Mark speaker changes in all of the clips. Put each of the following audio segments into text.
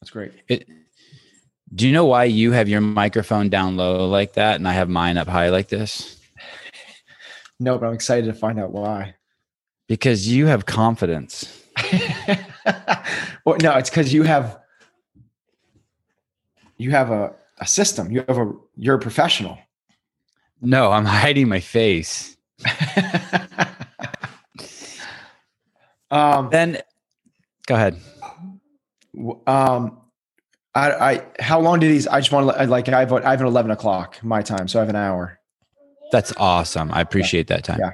Speaker 1: That's great.
Speaker 2: It, do you know why you have your microphone down low like that and I have mine up high like this?
Speaker 1: No, but I'm excited to find out why.
Speaker 2: Because you have confidence.
Speaker 1: well, no, it's because you have you have a, a system. You have a you're a professional.
Speaker 2: No, I'm hiding my face.
Speaker 1: um
Speaker 2: then go ahead.
Speaker 1: Um I, I how long do these I just want to like I have I have an 11 o'clock my time, so I have an hour.
Speaker 2: That's awesome. I appreciate yeah. that time.
Speaker 1: Yeah.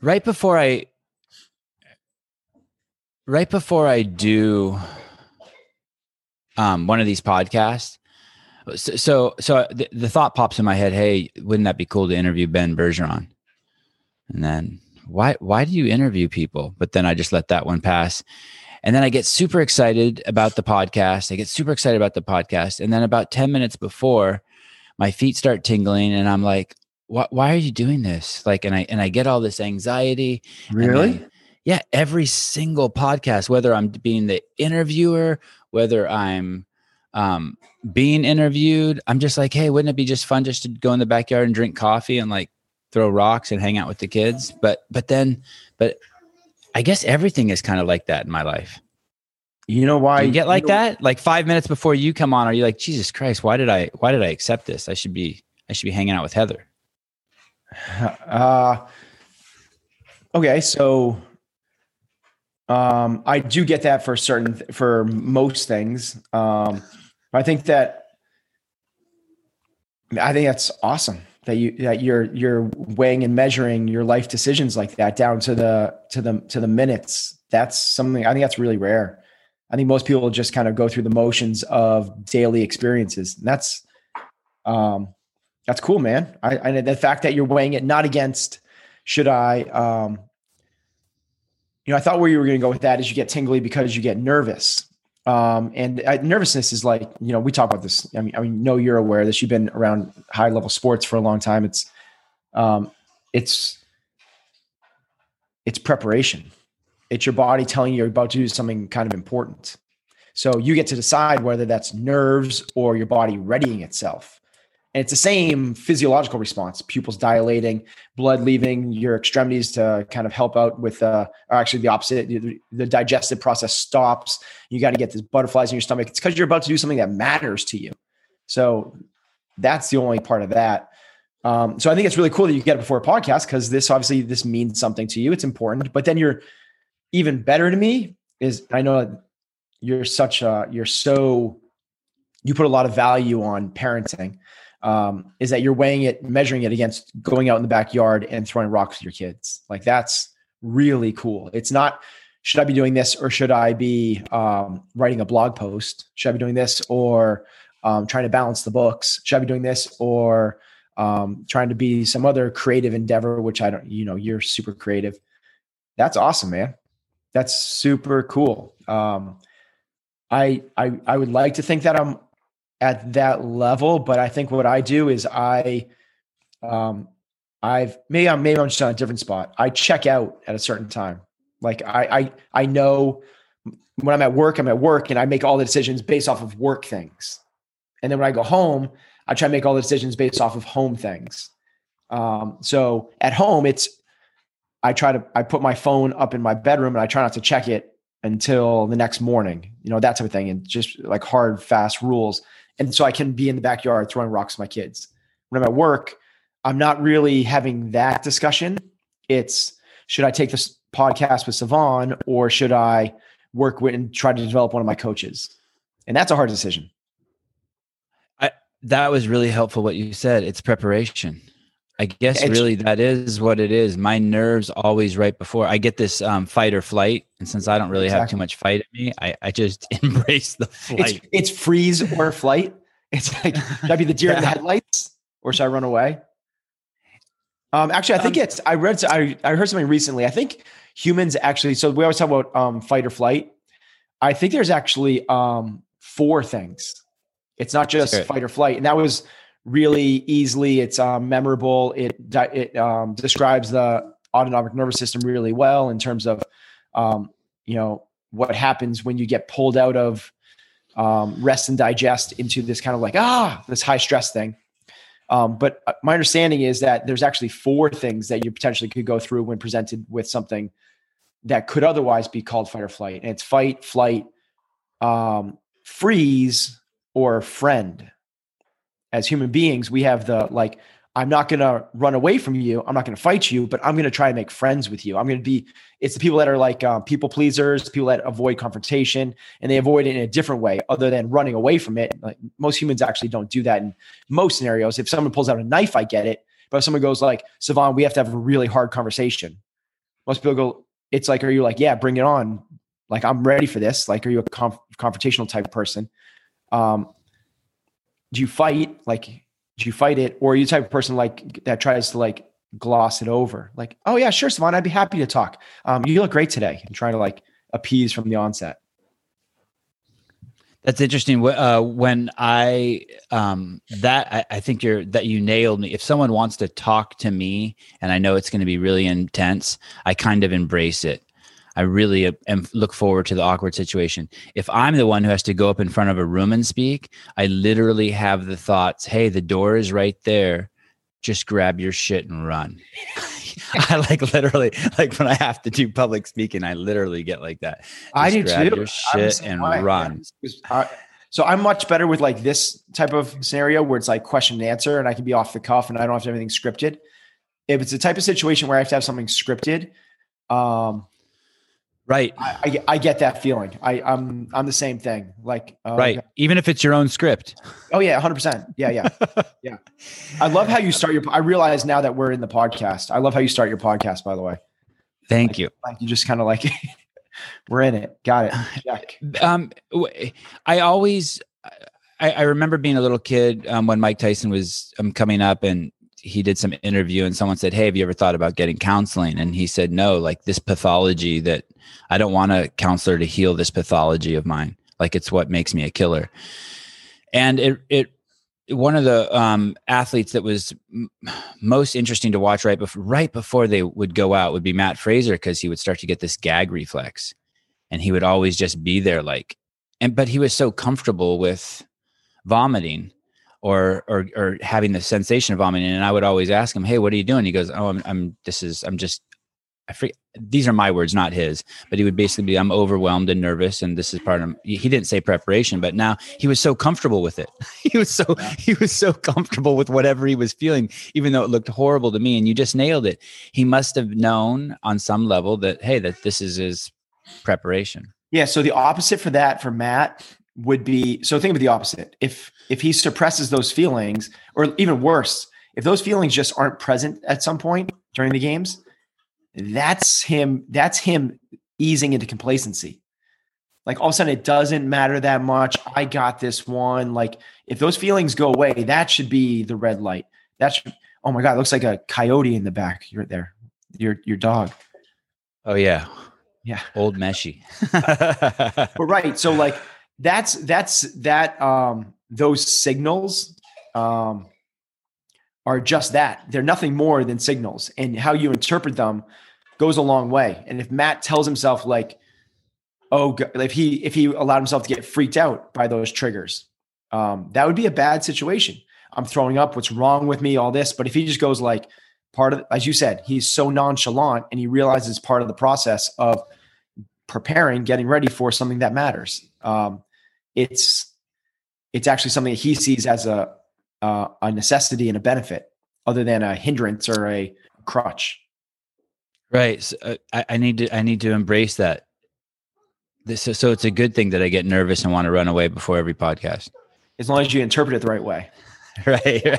Speaker 2: Right before I right before I do um, one of these podcasts, so so, so the, the, thought pops in my head, hey, wouldn't that be cool to interview Ben Bergeron? And then why why do you interview people? But then I just let that one pass. And then I get super excited about the podcast. I get super excited about the podcast. And then about 10 minutes before, my feet start tingling and I'm like, why, why are you doing this? Like, and I, and I get all this anxiety.
Speaker 1: Really?
Speaker 2: Yeah. Every single podcast, whether I'm being the interviewer, whether I'm, um, being interviewed, I'm just like, Hey, wouldn't it be just fun just to go in the backyard and drink coffee and like throw rocks and hang out with the kids? But, but then, but I guess everything is kind of like that in my life.
Speaker 1: You know why
Speaker 2: Do you get like you know, that? Like five minutes before you come on, are you like, Jesus Christ, why did I why did I accept this? I should be I should be hanging out with Heather.
Speaker 1: Uh okay, so um I do get that for certain for most things. Um I think that I think that's awesome that you that you're you're weighing and measuring your life decisions like that down to the to the to the minutes. That's something I think that's really rare. I think most people just kind of go through the motions of daily experiences. And that's um that's cool, man. I, I the fact that you're weighing it not against should I um you know, I thought where you were going to go with that is you get tingly because you get nervous. Um, and nervousness is like, you know, we talk about this. I mean, I mean, know you're aware that you've been around high level sports for a long time. It's, um, it's, it's preparation. It's your body telling you you're about to do something kind of important. So you get to decide whether that's nerves or your body readying itself. And it's the same physiological response pupils dilating, blood leaving your extremities to kind of help out with, uh, or actually the opposite. The, the digestive process stops. You got to get these butterflies in your stomach. It's because you're about to do something that matters to you. So that's the only part of that. Um, so I think it's really cool that you get it before a podcast because this obviously this means something to you. It's important, but then you're even better to me is I know you're such a you're so you put a lot of value on parenting um, is that you're weighing it, measuring it against going out in the backyard and throwing rocks with your kids. Like that's really cool. It's not, should I be doing this or should I be um, writing a blog post? Should I be doing this or um, trying to balance the books? Should I be doing this or um, trying to be some other creative endeavor, which I don't, you know, you're super creative. That's awesome, man. That's super cool. Um, I, I, I would like to think that I'm at that level. But I think what I do is I, um, I've maybe I'm maybe I'm just on a different spot. I check out at a certain time. Like I I I know when I'm at work, I'm at work, and I make all the decisions based off of work things. And then when I go home, I try to make all the decisions based off of home things. Um, so at home, it's I try to I put my phone up in my bedroom and I try not to check it until the next morning. You know that type of thing, and just like hard, fast rules and so I can be in the backyard throwing rocks with my kids. When I'm at work, I'm not really having that discussion. It's should I take this podcast with Sevan or should I work with and try to develop one of my coaches? And that's a hard decision.
Speaker 2: I, that was really helpful what you said. It's preparation. I guess it's, really that is what it is. My nerves always right before I get this um, fight or flight, and since I don't really exactly. have too much fight in me, I, I just embrace the flight.
Speaker 1: It's, it's freeze or flight. It's like should I be the deer yeah. in the headlights, or should I run away? Um, actually, I think um, it's. I read. I I heard something recently. I think humans actually. So we always talk about um, fight or flight. I think there's actually um, four things. It's not just fight or flight, and that was really easily. It's um, memorable. It it um, describes the autonomic nervous system really well in terms of um, you know what happens when you get pulled out of um, rest and digest into this kind of like ah this high stress thing um, but uh, my understanding is that there's actually four things that you potentially could go through when presented with something that could otherwise be called fight or flight and it's fight flight um, freeze or friend as human beings we have the like I'm not going to run away from you. I'm not going to fight you, but I'm going to try and make friends with you. I'm going to be, it's the people that are like um, people pleasers, people that avoid confrontation and they avoid it in a different way other than running away from it. Like most humans actually don't do that in most scenarios. If someone pulls out a knife, I get it. But if someone goes like, Sevan, we have to have a really hard conversation. Most people go, it's like, are you like, yeah, bring it on. Like, I'm ready for this. Like, are you a conf- confrontational type person? Um, do you fight? Like, do you fight it? Or are you the type of person like that tries to like gloss it over? Like oh yeah sure Sevan I'd be happy to talk. Um, you look great today. And trying to like appease from the onset.
Speaker 2: That's interesting. Uh, when I um, that I, I think you're that you nailed me. If someone wants to talk to me and I know it's going to be really intense I kind of embrace it I really am look forward to the awkward situation. If I'm the one who has to go up in front of a room and speak, I literally have the thoughts, "Hey, the door is right there. Just grab your shit and run." I like literally like when I have to do public speaking, I literally get like that. Just
Speaker 1: I do
Speaker 2: grab
Speaker 1: too.
Speaker 2: Your shit and way. run.
Speaker 1: So I'm much better with like this type of scenario where it's like question and answer, and I can be off the cuff, and I don't have to have anything scripted. If it's a type of situation where I have to have something scripted, um,
Speaker 2: Right.
Speaker 1: I, I, I, get that feeling. I, I'm I'm the same thing. Like
Speaker 2: uh, right. Even if it's your own script.
Speaker 1: Oh yeah, 100. percent Yeah, yeah, yeah. I love how you start your. I realize now that we're in the podcast. I love how you start your podcast. By the way.
Speaker 2: Thank
Speaker 1: like,
Speaker 2: you.
Speaker 1: Like you just kind of like we're in it. Got it. Check.
Speaker 2: Um, I always. I, I remember being a little kid um, when Mike Tyson was um, coming up, and he did some interview and someone said, Hey, have you ever thought about getting counseling? And he said, No, like this pathology that I don't want a counselor to heal this pathology of mine. Like it's what makes me a killer. And it, it, one of the um, athletes that was m- most interesting to watch right before, right before they would go out would be Matt Fraser because he would start to get this gag reflex, and he would always just be there, like, and but he was so comfortable with vomiting or or or having the sensation of vomiting and i would always ask him hey what are you doing? He goes oh i'm, I'm this is i'm just i forget these are my words not his. But he would basically be i'm overwhelmed and nervous and this is part of he didn't say preparation but now he was so comfortable with it. He was so he was so comfortable with whatever he was feeling even though it looked horrible to me and you just nailed it. He must have known on some level that hey that this is his preparation.
Speaker 1: Yeah so the opposite for that for matt would be so think of the opposite. If if he suppresses those feelings or even worse if those feelings just aren't present at some point during the games that's him that's him easing into complacency. Like all of a sudden it doesn't matter that much. I got this one. Like if those feelings go away that should be the red light. That should oh my god it looks like a coyote in the back. You're there. Your your dog.
Speaker 2: Oh yeah.
Speaker 1: Yeah.
Speaker 2: Old meshy
Speaker 1: but right so like that's that's that um those signals um are just that. They're nothing more than signals and how you interpret them goes a long way. And if matt tells himself like oh if he if he allowed himself to get freaked out by those triggers um that would be a bad situation. I'm throwing up. What's wrong with me? All this. But if he just goes like part of as you said he's so nonchalant and he realizes part of the process of preparing, getting ready for something that matters. Um, it's it's actually something that he sees as a uh, a necessity and a benefit, other than a hindrance or a crutch.
Speaker 2: Right. So, uh, I, I need to I need to embrace that. This so it's a good thing that I get nervous and want to run away before every podcast.
Speaker 1: As long as you interpret it the right way.
Speaker 2: right.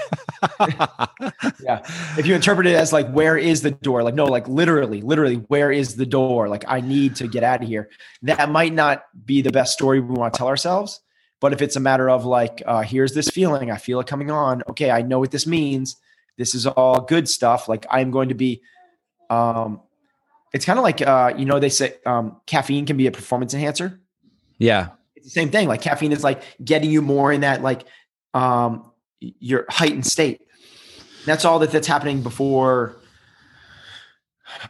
Speaker 1: Yeah. If you interpret it as like where is the door? Like no like literally literally where is the door? Like i need to get out of here. That might not be the best story we want to tell ourselves but if it's a matter of like uh, here's this feeling i feel it coming on. Okay i know what this means. This is all good stuff. Like i'm going to be um it's kind of like uh you know they say um caffeine can be a performance enhancer?
Speaker 2: Yeah.
Speaker 1: It's the same thing. Like caffeine is like getting you more in that like um your heightened state. That's all that that's happening before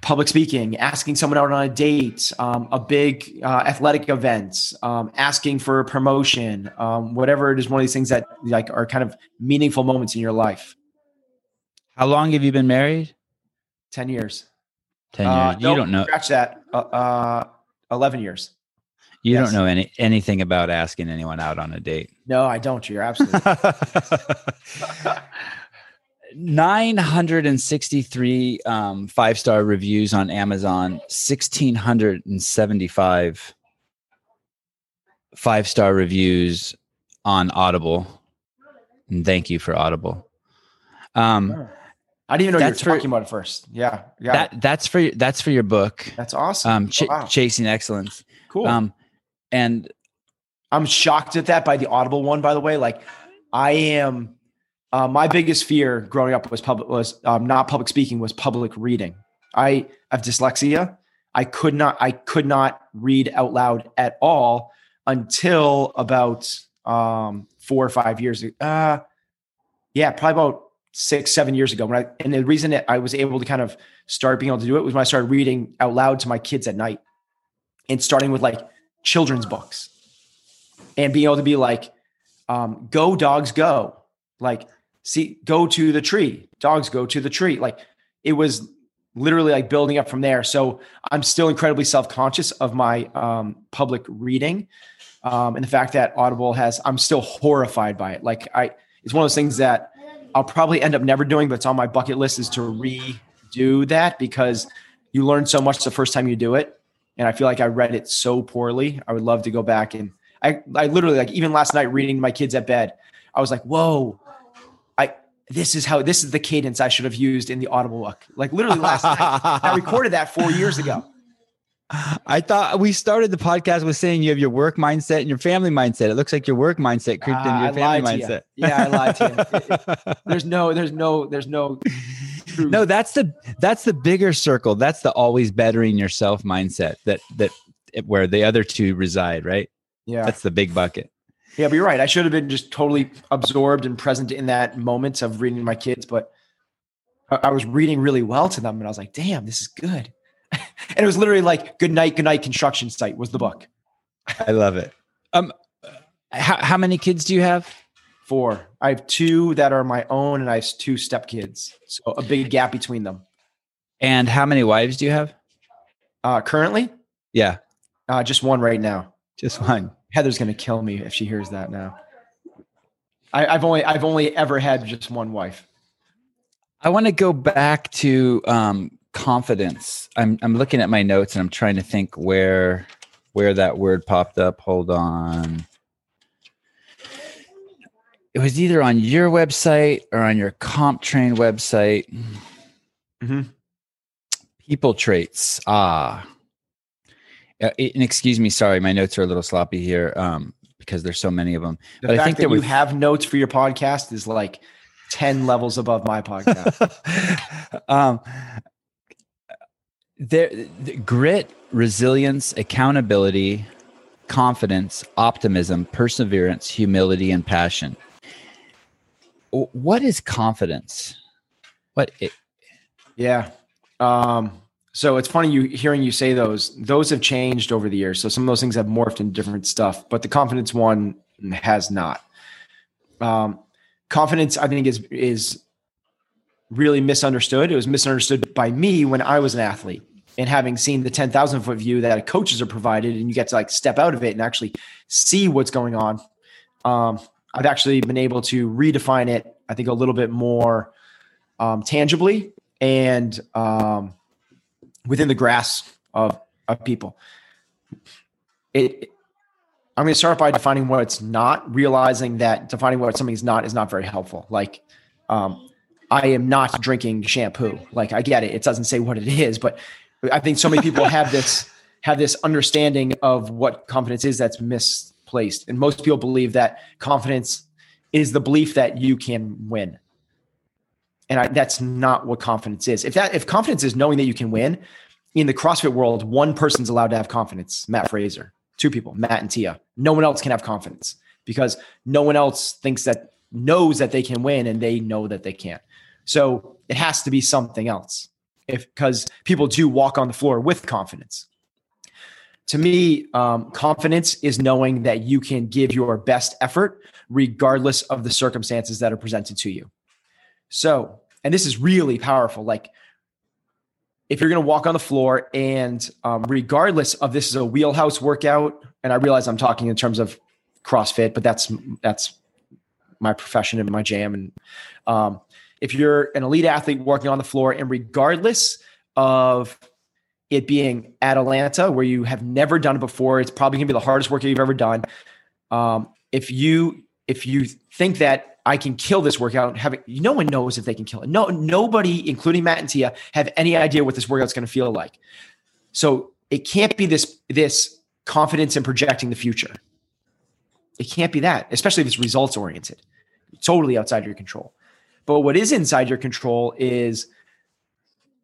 Speaker 1: public speaking, asking someone out on a date, um, a big uh, athletic event, um, asking for a promotion, um, whatever it is, one of these things that like are kind of meaningful moments in your life.
Speaker 2: How long have you been married?
Speaker 1: Ten years.
Speaker 2: Ten years.
Speaker 1: Uh,
Speaker 2: you
Speaker 1: no,
Speaker 2: don't know.
Speaker 1: Scratch that. Uh, uh, Eleven years.
Speaker 2: You
Speaker 1: yes.
Speaker 2: don't know any anything about asking anyone out on a date.
Speaker 1: No, I don't. You're absolutely.
Speaker 2: 963 um, five star reviews on Amazon, 1,675 five star reviews on Audible. And thank you for Audible. Um,
Speaker 1: I didn't even know you were
Speaker 2: That's for-
Speaker 1: talking about it first. Yeah, yeah,
Speaker 2: that that's for that's for your book,
Speaker 1: that's awesome.
Speaker 2: um, Ch-
Speaker 1: Oh, wow.
Speaker 2: Chasing Excellence.
Speaker 1: cool.
Speaker 2: Um, and
Speaker 1: I'm shocked at that by the Audible one, by the way. Like, I am. Uh, my biggest fear growing up was public was um, not public speaking was public reading. I have dyslexia. I could not I could not read out loud at all until about um, four or five years. ago. Uh, yeah, probably about six seven years ago. When I and the reason that I was able to kind of start being able to do it was when I started reading out loud to my kids at night, and starting with like children's books and being able to be like, um, go dogs go, like see, go to the tree, dogs go to the tree. Like it was literally like building up from there. So I'm still incredibly self-conscious of my um, public reading. Um, and the fact that Audible has, I'm still horrified by it. Like I, it's one of those things that I'll probably end up never doing, but it's on my bucket list is to redo that because you learn so much the first time you do it. And I feel like I read it so poorly. I would love to go back and I, I literally like even last night reading to my kids at bed, I was like, whoa, I this is how this is the cadence I should have used in the audible book. Like literally last night. I recorded that four years ago.
Speaker 2: I thought we started the podcast with saying you have your work mindset and your family mindset. It looks like your work mindset creeped into
Speaker 1: Ah,
Speaker 2: your
Speaker 1: I
Speaker 2: family
Speaker 1: to you.
Speaker 2: mindset.
Speaker 1: Yeah, I lied to you. There's no, there's no, there's no truth.
Speaker 2: no, that's the that's the bigger circle. That's the always bettering yourself mindset that that where the other two reside, right?
Speaker 1: yeah.
Speaker 2: That's the big bucket.
Speaker 1: Yeah, but you're right. I should have been just totally absorbed and present in that moment of reading my kids, but I, I was reading really well to them and I was like, damn, this is good. and it was literally like good night, good night construction site was the book.
Speaker 2: I love it. Um, how how many kids do you have?
Speaker 1: Four. I have two that are my own and I have two stepkids. So a big gap between them.
Speaker 2: And how many wives do you have?
Speaker 1: Uh, currently,
Speaker 2: Yeah,
Speaker 1: uh, just one right now.
Speaker 2: just one.
Speaker 1: Heather's gonna kill me if she hears that now. I, I've only I've only ever had just one wife.
Speaker 2: I want to go back to um, confidence. I'm I'm looking at my notes and I'm trying to think where where that word popped up. Hold on. It was either on your website or on your CompTrain website.
Speaker 1: Mhm.
Speaker 2: People traits. Ah. Uh, and excuse me, sorry, my notes are a little sloppy here um, because there's so many of them.
Speaker 1: The
Speaker 2: But I think
Speaker 1: that you have notes for your podcast is like ten levels above my podcast.
Speaker 2: um, there, the grit, resilience, accountability, confidence, optimism, perseverance, humility, and passion. What is confidence? What it,
Speaker 1: yeah. Um, so it's funny you hearing you say those. Those have changed over the years. So some of those things have morphed into different stuff, but the confidence one has not. Um, confidence, I think, is is really misunderstood. It was misunderstood by me when I was an athlete and having seen the 10,000 foot view that coaches are provided and you get to like step out of it and actually see what's going on. Um, I've actually been able to redefine it, I think, a little bit more um, tangibly and um, within the grasp of, of people. It, I'm going to start by defining what it's not, realizing that defining what something's not is not very helpful. Like, um, I am not drinking shampoo. Like, I get it; it doesn't say what it is, but I think so many people have this have this understanding of what confidence is that's misplaced, and most people believe that confidence is the belief that you can win, and I, that's not what confidence is. If that if confidence is knowing that you can win, in the CrossFit world, one person's allowed to have confidence. Matt Fraser, two people, Matt and Tia. No one else can have confidence because no one else thinks that knows that they can win and they know that they can't. So it has to be something else. if because people do walk on the floor with confidence. To me, um, confidence is knowing that you can give your best effort regardless of the circumstances that are presented to you. So, and this is really powerful. Like, if you're going to walk on the floor and um, regardless of this is a wheelhouse workout, and I realize I'm talking in terms of CrossFit, but that's that's my profession and my jam. And um, if you're an elite athlete working on the floor, and regardless of it being Atlanta, where you have never done it before, it's probably gonna be the hardest workout you've ever done. Um, if you if you think that I can kill this workout, having no one knows if they can kill it. No, nobody, including Matt and Tia, have any idea what this workout's going to feel like. So it can't be this this confidence in projecting the future. It can't be that, especially if it's results oriented. Totally outside your control. But what is inside your control is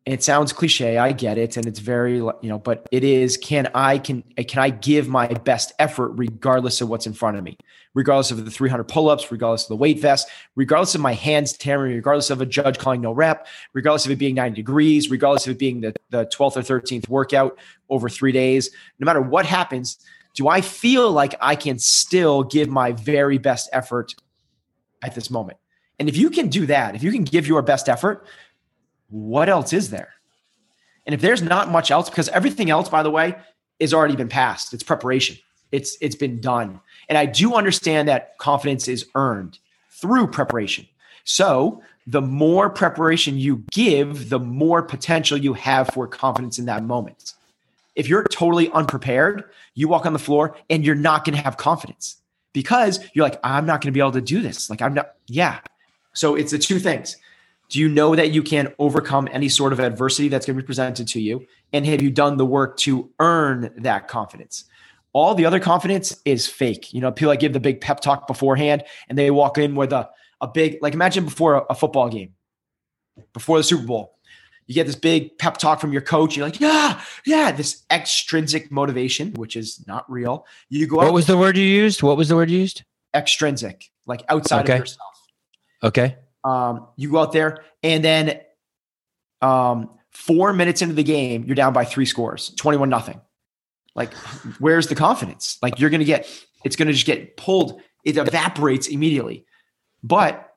Speaker 1: it sounds cliche i get it and it's very you know but it is can i can can i give my best effort regardless of what's in front of me? Regardless of the 300 pull-ups regardless of the weight vest regardless of my hands tearing regardless of a judge calling no rep regardless of it being 90 degrees regardless of it being the, the 12th or 13th workout over three days no matter what happens do i feel like i can still give my very best effort at this moment? And if you can do that if you can give your best effort what else is there? And if there's not much else, because everything else, by the way, is already been passed. It's preparation. It's it's been done. And I do understand that confidence is earned through preparation. So the more preparation you give, the more potential you have for confidence in that moment. If you're totally unprepared, you walk on the floor and you're not going to have confidence because you're like, I'm not going to be able to do this. Like, I'm not, yeah. So it's the two things. Do you know that you can overcome any sort of adversity that's going to be presented to you? And have you done the work to earn that confidence? All the other confidence is fake. You know, people that give the big pep talk beforehand and they walk in with a, a big, like imagine before a, a football game, before the Super Bowl, you get this big pep talk from your coach. You're like, yeah, yeah, this extrinsic motivation, which is not real. You go.
Speaker 2: What was the word you used? What was the word you used?
Speaker 1: Extrinsic, like outside
Speaker 2: okay.
Speaker 1: of yourself.
Speaker 2: Okay.
Speaker 1: Um, you go out there and then um, four minutes into the game, you're down by three scores, 21 nothing. Like, where's the confidence? Like, you're going to get, it's going to just get pulled. It evaporates immediately. But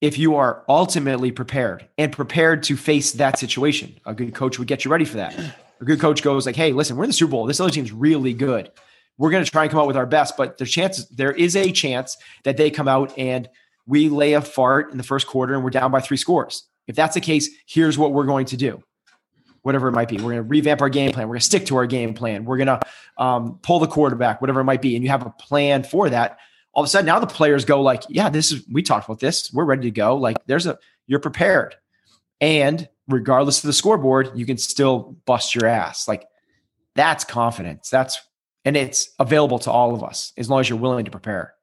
Speaker 1: if you are ultimately prepared and prepared to face that situation, a good coach would get you ready for that. A good coach goes like, "Hey, listen, we're in the Super Bowl. This other team's really good. We're going to try and come out with our best, but the chances there is a chance that they come out and we lay a fart in the first quarter and we're down by three scores. If that's the case, here's what we're going to do. Whatever it might be, we're going to revamp our game plan. We're going to stick to our game plan. We're going to um, pull the quarterback, whatever it might be, and you have a plan for that. All of a sudden, now the players go like, "Yeah, this is we talked about this. We're ready to go. Like, there's a you're prepared, and regardless of the scoreboard, you can still bust your ass. Like, that's confidence. That's and it's available to all of us as long as you're willing to prepare.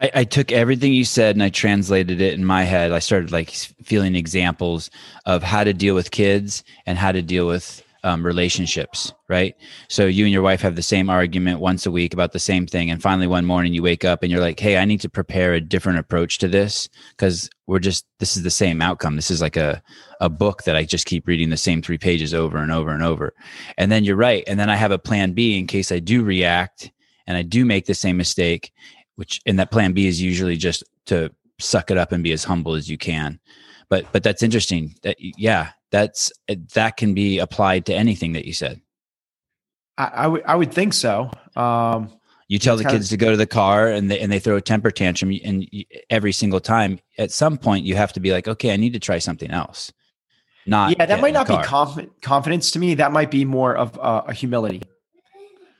Speaker 2: I, I, took everything you said and I translated it in my head. I started like feeling examples of how to deal with kids and how to deal with um, relationships, right? So you and your wife have the same argument once a week about the same thing. And finally, one morning you wake up and you're like, hey, I need to prepare a different approach to this because we're just, this is the same outcome. This is like a, a book that I just keep reading the same three pages over and over and over. And then you're right. And then I have a plan B in case I do react and I do make the same mistake which and that plan B is usually just to suck it up and be as humble as you can. But but that's interesting. That yeah, that's that can be applied to anything that you said.
Speaker 1: I, I would think so. Um,
Speaker 2: you tell the kids to go to the car and they and they throw a temper tantrum and every single time at some point you have to be like okay I need to try something else. Not
Speaker 1: yeah that might not be conf- confidence to me that might be more of uh, a humility.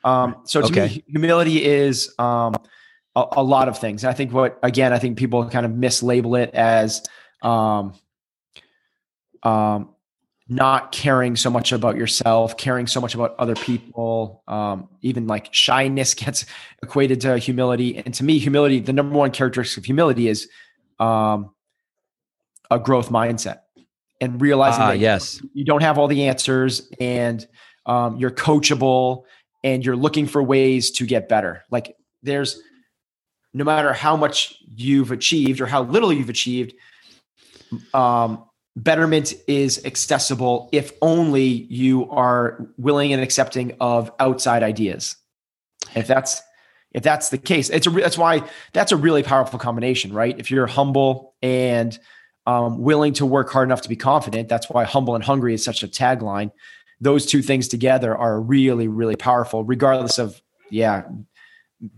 Speaker 1: Um, so to okay. me humility is um, a, a lot of things. I think what again, I think people kind of mislabel it as um, um, not caring so much about yourself, caring so much about other people. Um, even like shyness gets equated to humility. And to me, humility, the number one characteristic of humility is um, a growth mindset and realizing
Speaker 2: uh,
Speaker 1: that
Speaker 2: yes.
Speaker 1: you don't have all the answers and um, you're coachable and you're looking for ways to get better. Like there's no matter how much you've achieved or how little you've achieved, um, betterment is accessible if only you are willing and accepting of outside ideas. If that's if that's the case, it's a that's why that's a really powerful combination, right? If you're humble and um, willing to work hard enough to be confident, that's why humble and hungry is such a tagline. Those two things together are really really powerful, regardless of yeah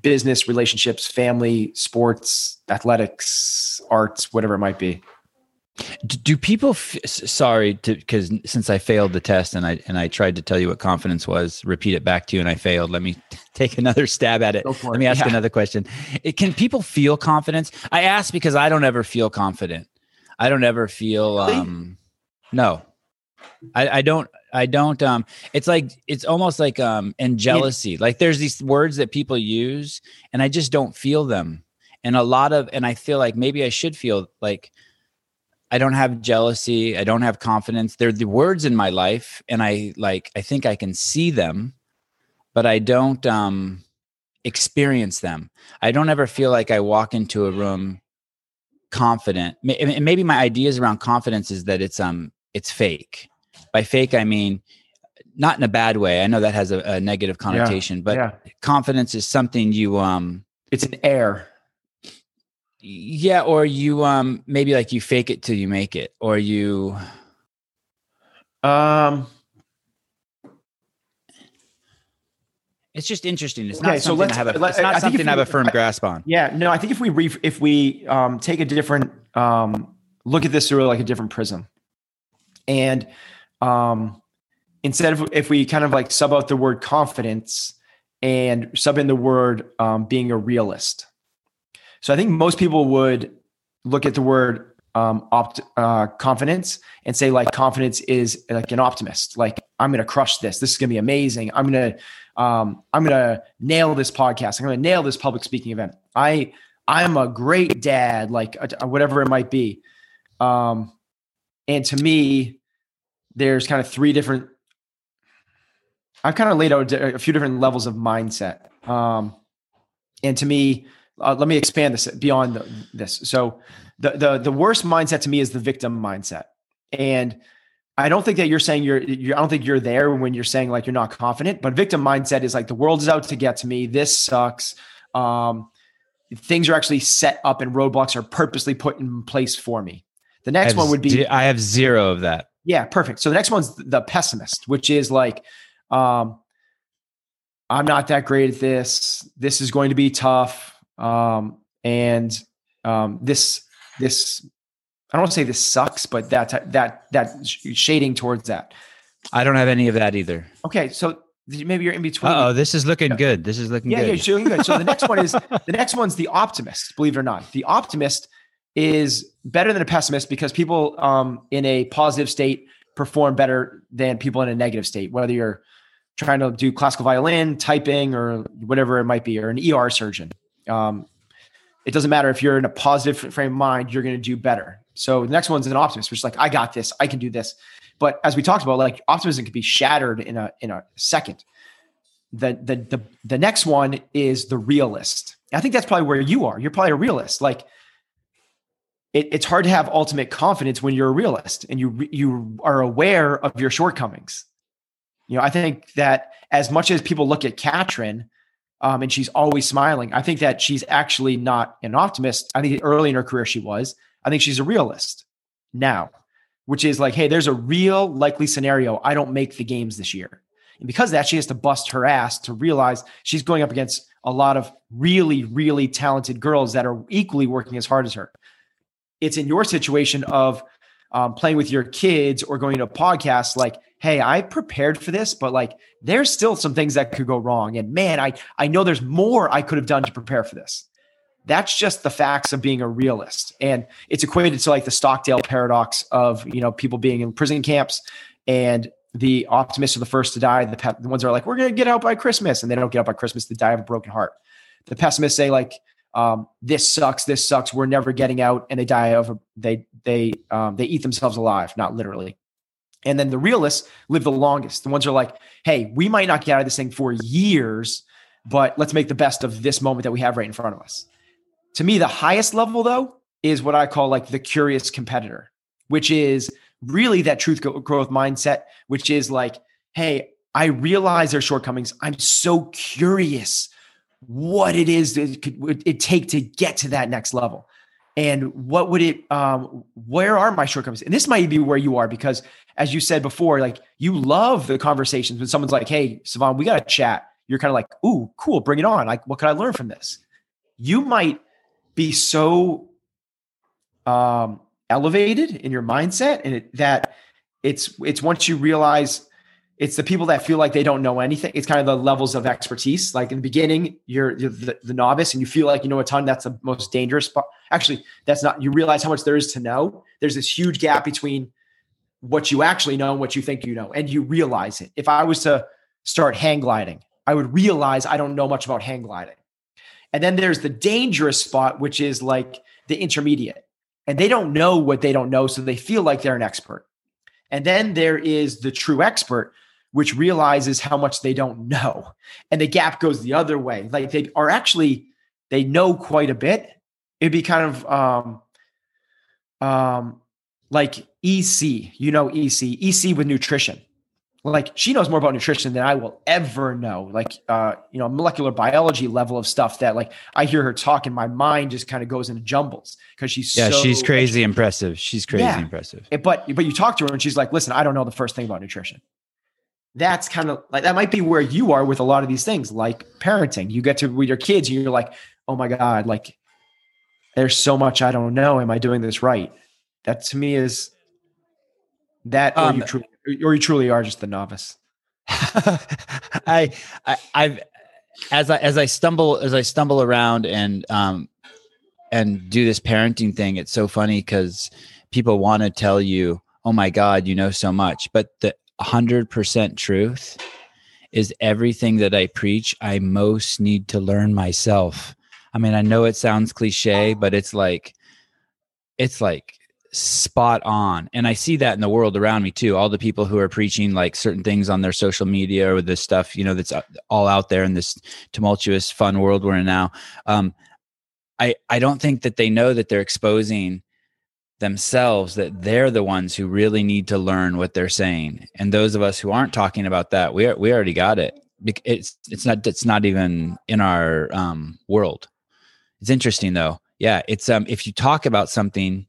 Speaker 1: business relationships family sports athletics arts whatever it might be.
Speaker 2: Do people f- sorry because since i failed the test and i and i tried to tell you what confidence was repeat it back to you and i failed let me take another stab at it. Let me ask yeah. another question. It, can people feel confidence? I ask because i don't ever feel confident. I don't ever feel um no. I, I don't I don't um it's like it's almost like um in jealousy. Like there's these words that people use and I just don't feel them. And a lot of and I feel like maybe I should feel like I don't have jealousy. I don't have confidence. They're the words in my life, and I like. I think I can see them, but I don't um, experience them. I don't ever feel like I walk into a room confident. And maybe my ideas around confidence is that it's um it's fake. By fake, I mean not in a bad way. I know that has a, a negative connotation, yeah, but yeah. confidence is something you um.
Speaker 1: It's an air
Speaker 2: yeah, or you um maybe like you fake it till you make it, or you um it's just interesting. It's okay, not something so have a, it's not something to have a firm grasp on.
Speaker 1: Yeah, no, I think if we re, if we um, take a different um, look at this through like a different prism, and um, instead of if we kind of like sub out the word confidence and sub in the word um, being a realist, so I think most people would look at the word um, opt uh, confidence and say like confidence is like an optimist. Like I'm going to crush this. This is going to be amazing. I'm going to um, I'm going to nail this podcast. I'm going to nail this public speaking event. I I'm a great dad. Like uh, whatever it might be. Um, and to me, there's kind of three different. I've kind of laid out a few different levels of mindset. Um, and to me, uh, let me expand this beyond the, this. So the, the, the worst mindset to me is the victim mindset. And I don't think that you're saying you're, you're, I don't think you're there when you're saying like you're not confident, but victim mindset is like the world is out to get to me. This sucks. Um, things are actually set up and roadblocks are purposely put in place for me. The next one would be
Speaker 2: I have zero of that.
Speaker 1: Yeah, perfect. So the next one's the pessimist, which is like, um, I'm not that great at this. This is going to be tough um, and um, this this I don't want to say this sucks, but that that that shading towards that.
Speaker 2: I don't have any of that either.
Speaker 1: Okay, so maybe you're in between.
Speaker 2: Oh, this is looking yeah. good. This is looking good.
Speaker 1: yeah,
Speaker 2: good.
Speaker 1: Yeah, looking good. So the next one is the next one's the optimist. Believe it or not, the optimist is better than a pessimist because people um, in a positive state perform better than people in a negative state. Whether you're trying to do classical violin, typing, or whatever it might be, or an ER surgeon. Um, it doesn't matter if you're in a positive frame of mind, you're going to do better. So the next one's an optimist, which is like, I got this, I can do this. But as we talked about, like optimism can be shattered in a in a second. The the the the next one is the realist. I think that's probably where you are. You're probably a realist. Like it, it's hard to have ultimate confidence when you're a realist and you you are aware of your shortcomings. You know, I think that as much as people look at Katrin um, and she's always smiling. I think that she's actually not an optimist. I think early in her career she was. I think she's a realist now, which is like, hey, there's a real likely scenario I don't make the games this year. And because of that, she has to bust her ass to realize she's going up against a lot of really, really talented girls that are equally working as hard as her. It's in your situation of um, playing with your kids or going to a podcast like hey i prepared for this but like there's still some things that could go wrong. And man i i know there's more i could have done to prepare for this. That's just the facts of being a realist. And it's equated to like the stockdale paradox of you know people being in prison camps and the optimists are the first to die. The, pe- the ones that are like we're going to get out by christmas and they don't get out by christmas they die of a broken heart. The pessimists say like um, this sucks, this sucks, we're never getting out, and they die of they they um, they eat themselves alive, not literally. And then the realists live the longest. The ones are like, hey, we might not get out of this thing for years, but let's make the best of this moment that we have right in front of us. To me, the highest level though is what I call like the curious competitor, which is really that truth growth mindset, which is like, hey, I realize their shortcomings. I'm so curious what it is that it could it take to get to that next level. And what would it um where are my shortcomings? And this might be where you are because as you said before, like you love the conversations when someone's like, hey, Sevan, we got to chat. You're kind of like, ooh, cool, bring it on. Like, what can I learn from this? You might be so um elevated in your mindset and it, that it's it's once you realize it's the people that feel like they don't know anything. It's kind of the levels of expertise. Like in the beginning, you're, you're the, the, novice and you feel like you know a ton. That's the most dangerous spot. Actually, that's not. You realize how much there is to know. There's this huge gap between what you actually know and what you think you know, and you realize it. If I was to start hang gliding, I would realize I don't know much about hang gliding. And then there's the dangerous spot, which is like the intermediate, and they don't know what they don't know, so they feel like they're an expert. And then there is the true expert, which realizes how much they don't know. And the gap goes the other way. Like they are actually, they know quite a bit. It'd be kind of um, um, like EC, you know, EC, EC with nutrition. Like she knows more about nutrition than I will ever know. Like, uh, you know, molecular biology level of stuff that like I hear her talk and my mind just kind of goes into jumbles because she's
Speaker 2: yeah,
Speaker 1: so
Speaker 2: she's crazy impressive. She's crazy
Speaker 1: Yeah.
Speaker 2: impressive.
Speaker 1: but but you talk to her and she's like, listen, I don't know the first thing about nutrition. That's kind of like that might be where you are with a lot of these things, like parenting. You get to with your kids and you're like, oh my God, like there's so much I don't know. Am I doing this right? That to me is that or
Speaker 2: Um,
Speaker 1: you truly or you truly are just the novice.
Speaker 2: I, I I've as I as I stumble as I stumble around and um and do this parenting thing, it's so funny because people want to tell you, "Oh my God, you know so much," but the hundred percent truth is everything that I preach. I most need to learn myself. I mean, I know it sounds cliche, but it's like it's like spot on and i see that in the world around me too all the people who are preaching like certain things on their social media or this stuff you know that's uh, all out there in this tumultuous fun world we're in now um i i don't think that they know that they're exposing themselves that they're the ones who really need to learn what they're saying. And those of us who aren't talking about that we are, we already got it. It's it's not it's not even in our um world. It's interesting though. Yeah it's um if you talk about something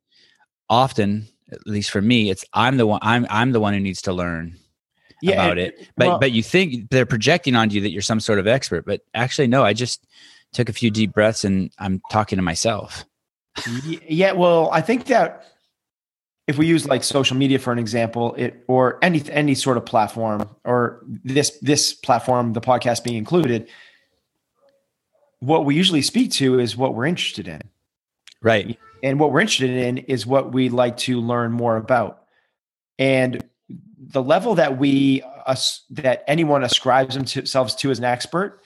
Speaker 2: often at least for me it's i'm the one i'm i'm the one who needs to learn about
Speaker 1: and-
Speaker 2: it but
Speaker 1: well,
Speaker 2: but you think they're projecting onto you that you're some sort of expert. But actually no i just took a few deep breaths and i'm talking to myself
Speaker 1: Yeah, well, I think that if we use like social media for an example, it or any any sort of platform or this this platform, the podcast being included, what we usually speak to is what we're interested in.
Speaker 2: right
Speaker 1: And what we're interested in is what we'd like to learn more about. And the level that we us that anyone ascribes themselves to as an expert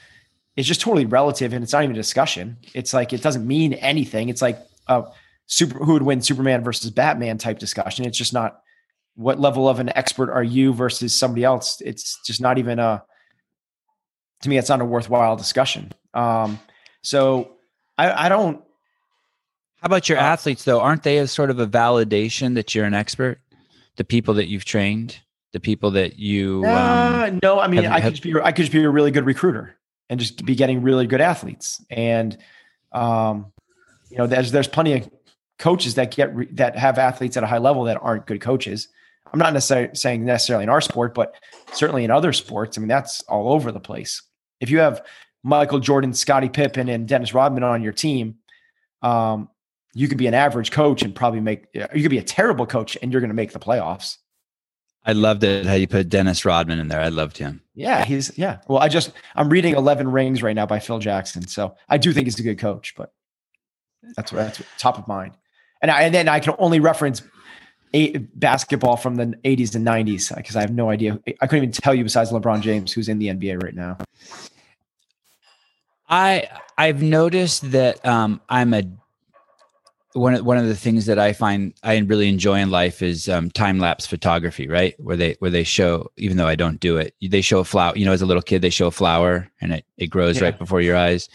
Speaker 1: is just totally relative and it's not even a discussion. It's like it doesn't mean anything. It's like a super who would win Superman versus Batman type discussion. It's just not what level of an expert are you versus somebody else. It's just not even a to me, it's not a worthwhile discussion. Um, so I, I don't
Speaker 2: how about your
Speaker 1: Uh,
Speaker 2: athletes though aren't they a sort of a validation that you're an expert the people that you've trained the people that you um,
Speaker 1: Uh, no, I mean,
Speaker 2: have-
Speaker 1: I could
Speaker 2: have-
Speaker 1: just be I could just be a really good recruiter and just be getting really good athletes. And um, you know, there's there's plenty of coaches that get re- that have athletes at a high level that aren't good coaches. I'm not necessarily saying necessarily in our sport, but certainly in other sports. I mean, that's all over the place. If you have Michael Jordan, Scottie Pippen, and Dennis Rodman on your team, um, you could be an average coach and probably make. You could be a terrible coach and you're going to make the playoffs.
Speaker 2: i loved it how you put dennis rodman in there i loved him
Speaker 1: Yeah, he's yeah. Well, I just I'm reading Eleven Rings right now by Phil Jackson, so I do think he's a good coach, but that's what that's top of mind. And I, and then I can only reference basketball from the 80s and 90s because I have no idea. I couldn't even tell you besides LeBron James who's in the NBA right now.
Speaker 2: I I've noticed that um, I'm a one of, one of the things that I find I really enjoy in life is um, time lapse photography, right? Where they where they show, even though I don't do it, they show a flower. You know, as a little kid, they show a flower and it it grows
Speaker 1: Yeah.
Speaker 2: right before your eyes.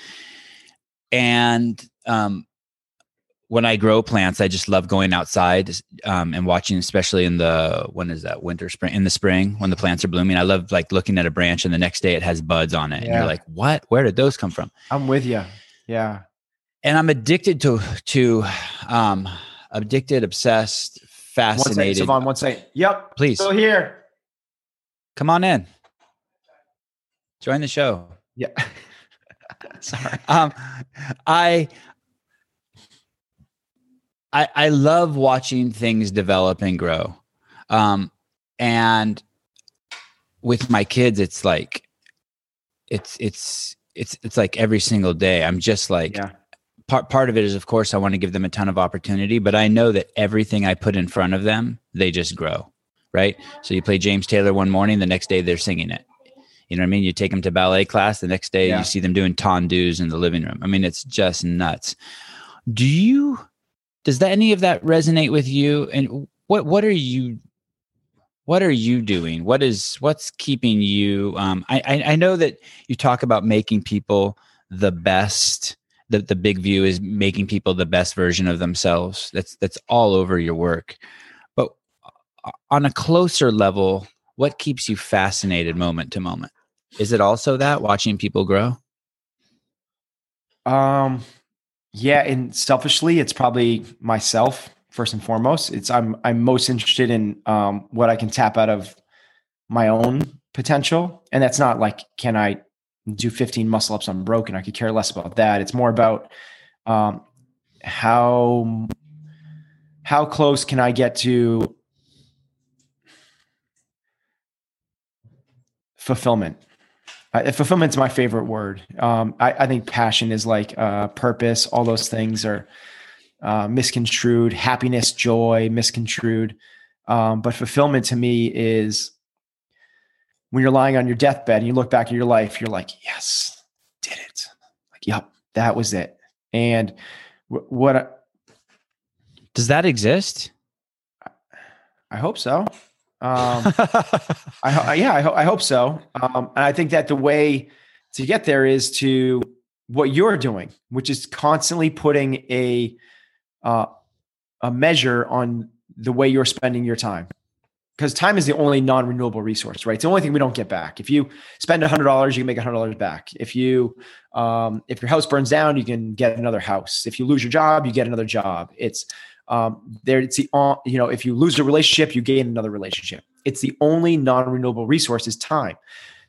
Speaker 2: And um, when I grow plants, I just love going outside um, and watching, especially in the when is that winter, spring, in the spring when the plants are blooming. I love like looking at a branch and the next day it has buds on it, yeah. and you're like, "What? Where did those come from?"
Speaker 1: I'm with you. Yeah,
Speaker 2: and I'm addicted to to um, addicted, obsessed, fascinated.
Speaker 1: One second, Sevan, one second. Yep,
Speaker 2: please.
Speaker 1: Still here.
Speaker 2: Come on in. Join the show.
Speaker 1: Yeah.
Speaker 2: Sorry. Um, I I, I love watching things develop and grow. Um, and with my kids, it's like, it's, it's, it's, it's like every single day. I'm just like, yeah. part, part of it is, of course, I want to give them a ton of opportunity, but I know that everything I put in front of them, they just grow. Right. So you play James Taylor one morning, the next day they're singing it. You know what I mean? You take them to ballet class, the next day yeah. you see them doing tendus in the living room. I mean, it's just nuts. Do you does that any of that resonate with you? And what what are you what are you doing? What is what's keeping you? Um, I, I I know that you talk about making people the best. The the big view is making people the best version of themselves. That's that's all over your work. But uh, on a closer level, what keeps you fascinated moment to moment? Is it also that watching people grow?
Speaker 1: Um yeah, and selfishly, it's probably myself first and foremost. It's I'm I'm most interested in um, what I can tap out of my own potential, and that's not like can I do 15 muscle ups unbroken. I could care less about that. It's more about um, how how close can I get to fulfillment uh, fulfillment's my favorite word. Um, I, I, think passion is like uh, purpose. All those things are uh, misconstrued. Happiness, joy, misconstrued. Um, but fulfillment to me is when you're lying on your deathbed and you look back at your life, you're like, yes, did it. Like, yep, that was it. And w- what
Speaker 2: does that exist?
Speaker 1: I hope so. Um, I, yeah, I, ho- I hope so. Um, and I think that the way to get there is to what you're doing, which is constantly putting a uh, a measure on the way you're spending your time. Because time is the only non-renewable resource, right? It's the only thing we don't get back. If you spend hundred dollars, you can make hundred dollars back. If you, um, if your house burns down, you can get another house. If you lose your job, you get another job. It's um, there, it's the you know, if you lose a relationship, you gain another relationship. It's the only non-renewable resource is time.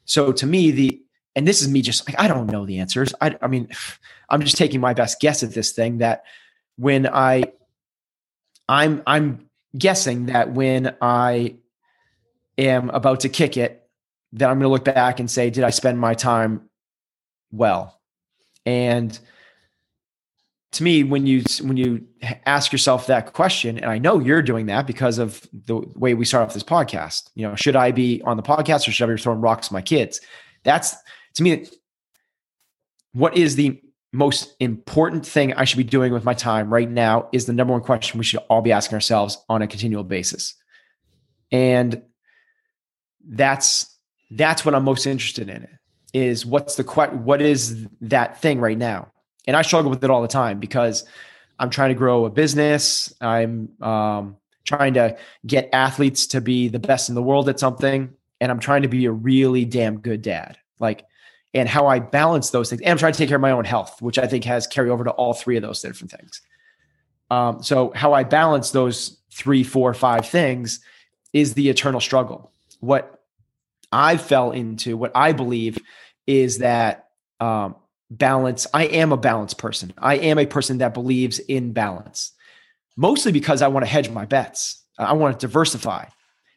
Speaker 1: So to me, the and this is me just like I don't know the answers. I, I mean, I'm just taking my best guess at this thing. That when I, I'm I'm guessing that when I am about to kick it, that I'm going to look back and say, did I spend my time well? And to me when you when you ask yourself that question and i know you're doing that because of the way we start off this podcast you know should i be on the podcast or should i be throwing rocks at my kids? That's to me what is the most important thing i should be doing with my time right now is the number one question we should all be asking ourselves on a continual basis. And that's that's what i'm most interested in is what's the what is that thing right now and I struggle with it all the time because I'm trying to grow a business. I'm um, trying to get athletes to be the best in the world at something, and I'm trying to be a really damn good dad. Like, and how I balance those things, and I'm trying to take care of my own health, which I think has carry over to all three of those different things. Um, so, how I balance those three, four, five things is the eternal struggle. What I fell into, what I believe, is that um, balance. I am a balanced person. I am a person that believes in balance, mostly because I want to hedge my bets. I want to diversify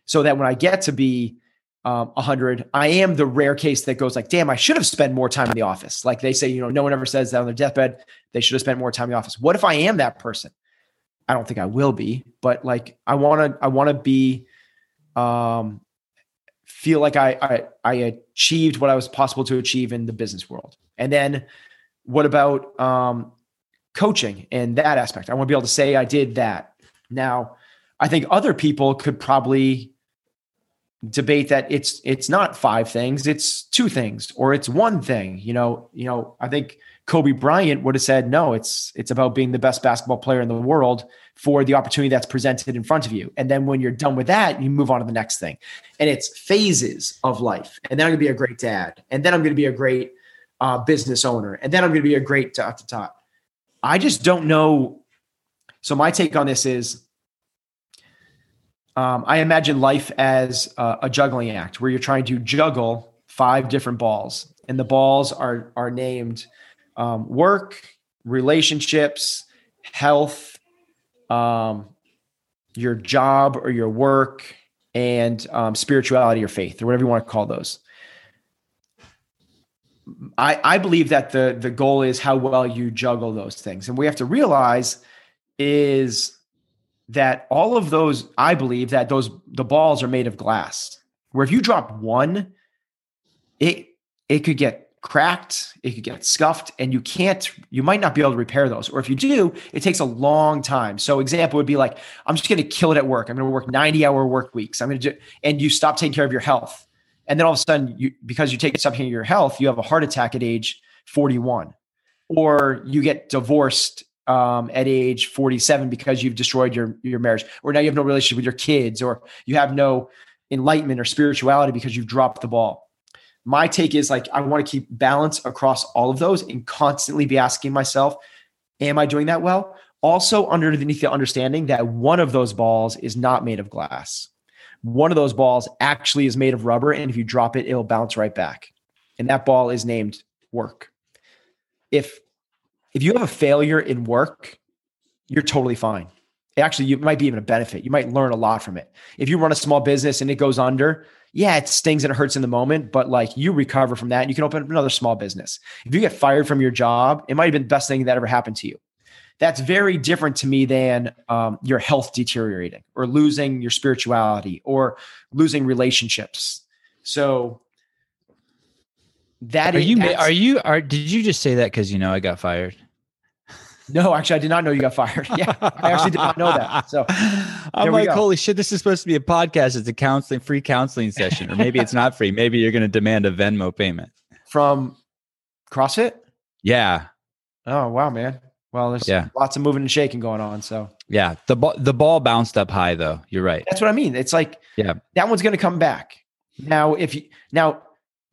Speaker 1: so that when I get to be um, 100, I am the rare case that goes like, damn, I should have spent more time in the office. Like they say, you know, no one ever says that on their deathbed, they should have spent more time in the office. What if I am that person? I don't think I will be, but like I want to, I want to be, um, feel like I, I I achieved what I was possible to achieve in the business world. And then what about um, coaching and that aspect? I want to be able to say I did that. Now, I think other people could probably debate that it's it's not five things, it's two things, or it's one thing. You know, you know, I think Kobe Bryant would have said, no, it's it's about being the best basketball player in the world for the opportunity that's presented in front of you. And then when you're done with that, you move on to the next thing. And it's phases of life. And then I'm gonna be a great dad. And then I'm gonna be a great uh, business owner. And then I'm gonna be a great dot to dot. I just don't know. So my take on this is um, I imagine life as a, a juggling act where you're trying to juggle five different balls. And the balls are are named um, work, relationships, health, um, your job or your work, and um, spirituality or faith, or whatever you want to call those. I, I believe that the the goal is how well you juggle those things, and we have to realize is that all of those. I believe that those the balls are made of glass. Where if you drop one, it it could get cracked, it could get scuffed, and you can't, you might not be able to repair those. Or if you do, it takes a long time. So, example would be like, I'm just going to kill it at work. I'm going to work 90 hour work weeks. I'm to do, and you stop taking care of your health. And then all of a sudden, you, because you take something of your health, you have a heart attack at age 41, or you get divorced um, at age 47 because you've destroyed your your marriage, or now you have no relationship with your kids, or you have no enlightenment or spirituality because you've dropped the ball my take is like I want to keep balance across all of those and constantly be asking myself, am I doing that well? Also, underneath the understanding that one of those balls is not made of glass. One of those balls actually is made of rubber, and if you drop it, it'll bounce right back. And that ball is named work. If if you have a failure in work, you're totally fine. Actually, you might be even a benefit. You might learn a lot from it. If you run a small business and it goes under, yeah, it stings and it hurts in the moment, but like you recover from that and you can open up another small business. If you get fired from your job, it might have been the best thing that ever happened to you. That's very different to me than um, your health deteriorating or losing your spirituality or losing relationships. So that
Speaker 2: are
Speaker 1: is,
Speaker 2: you are you are did you just say that because you know I got fired?
Speaker 1: No, actually, I did not know you got fired. Yeah, I actually did not know that. So
Speaker 2: I'm like, holy shit, this is supposed to be a podcast. It's a counseling, free counseling session, or maybe it's not free. Maybe you're going to demand a Venmo payment
Speaker 1: from CrossFit.
Speaker 2: Yeah.
Speaker 1: Oh wow, man. Well, there's yeah. lots of moving and shaking going on. So
Speaker 2: yeah, the ball the ball bounced up high though. You're right.
Speaker 1: That's what I mean. It's like yeah, that one's going to come back. Now, if you now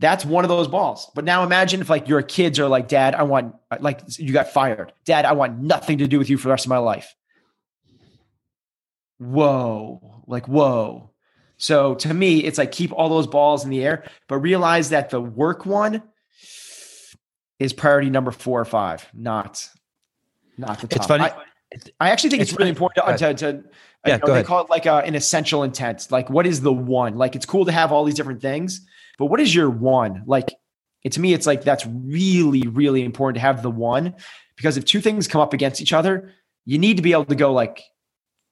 Speaker 1: that's one of those balls. But now imagine if like your kids are like, Dad, I want uh, like you got fired. Dad, I want nothing to do with you for the rest of my life. Whoa, like whoa. So to me, it's like keep all those balls in the air, but realize that the work one is priority number four or five, not not the top.
Speaker 2: It's funny.
Speaker 1: I, I actually think it's, it's really important to, to, to yeah, you know, they ahead. call it like a, an essential intent. Like, what is the one? Like, it's cool to have all these different things, but what is your one? Like, it, to me, it's like that's really, really important to have the one because if two things come up against each other, you need to be able to go like,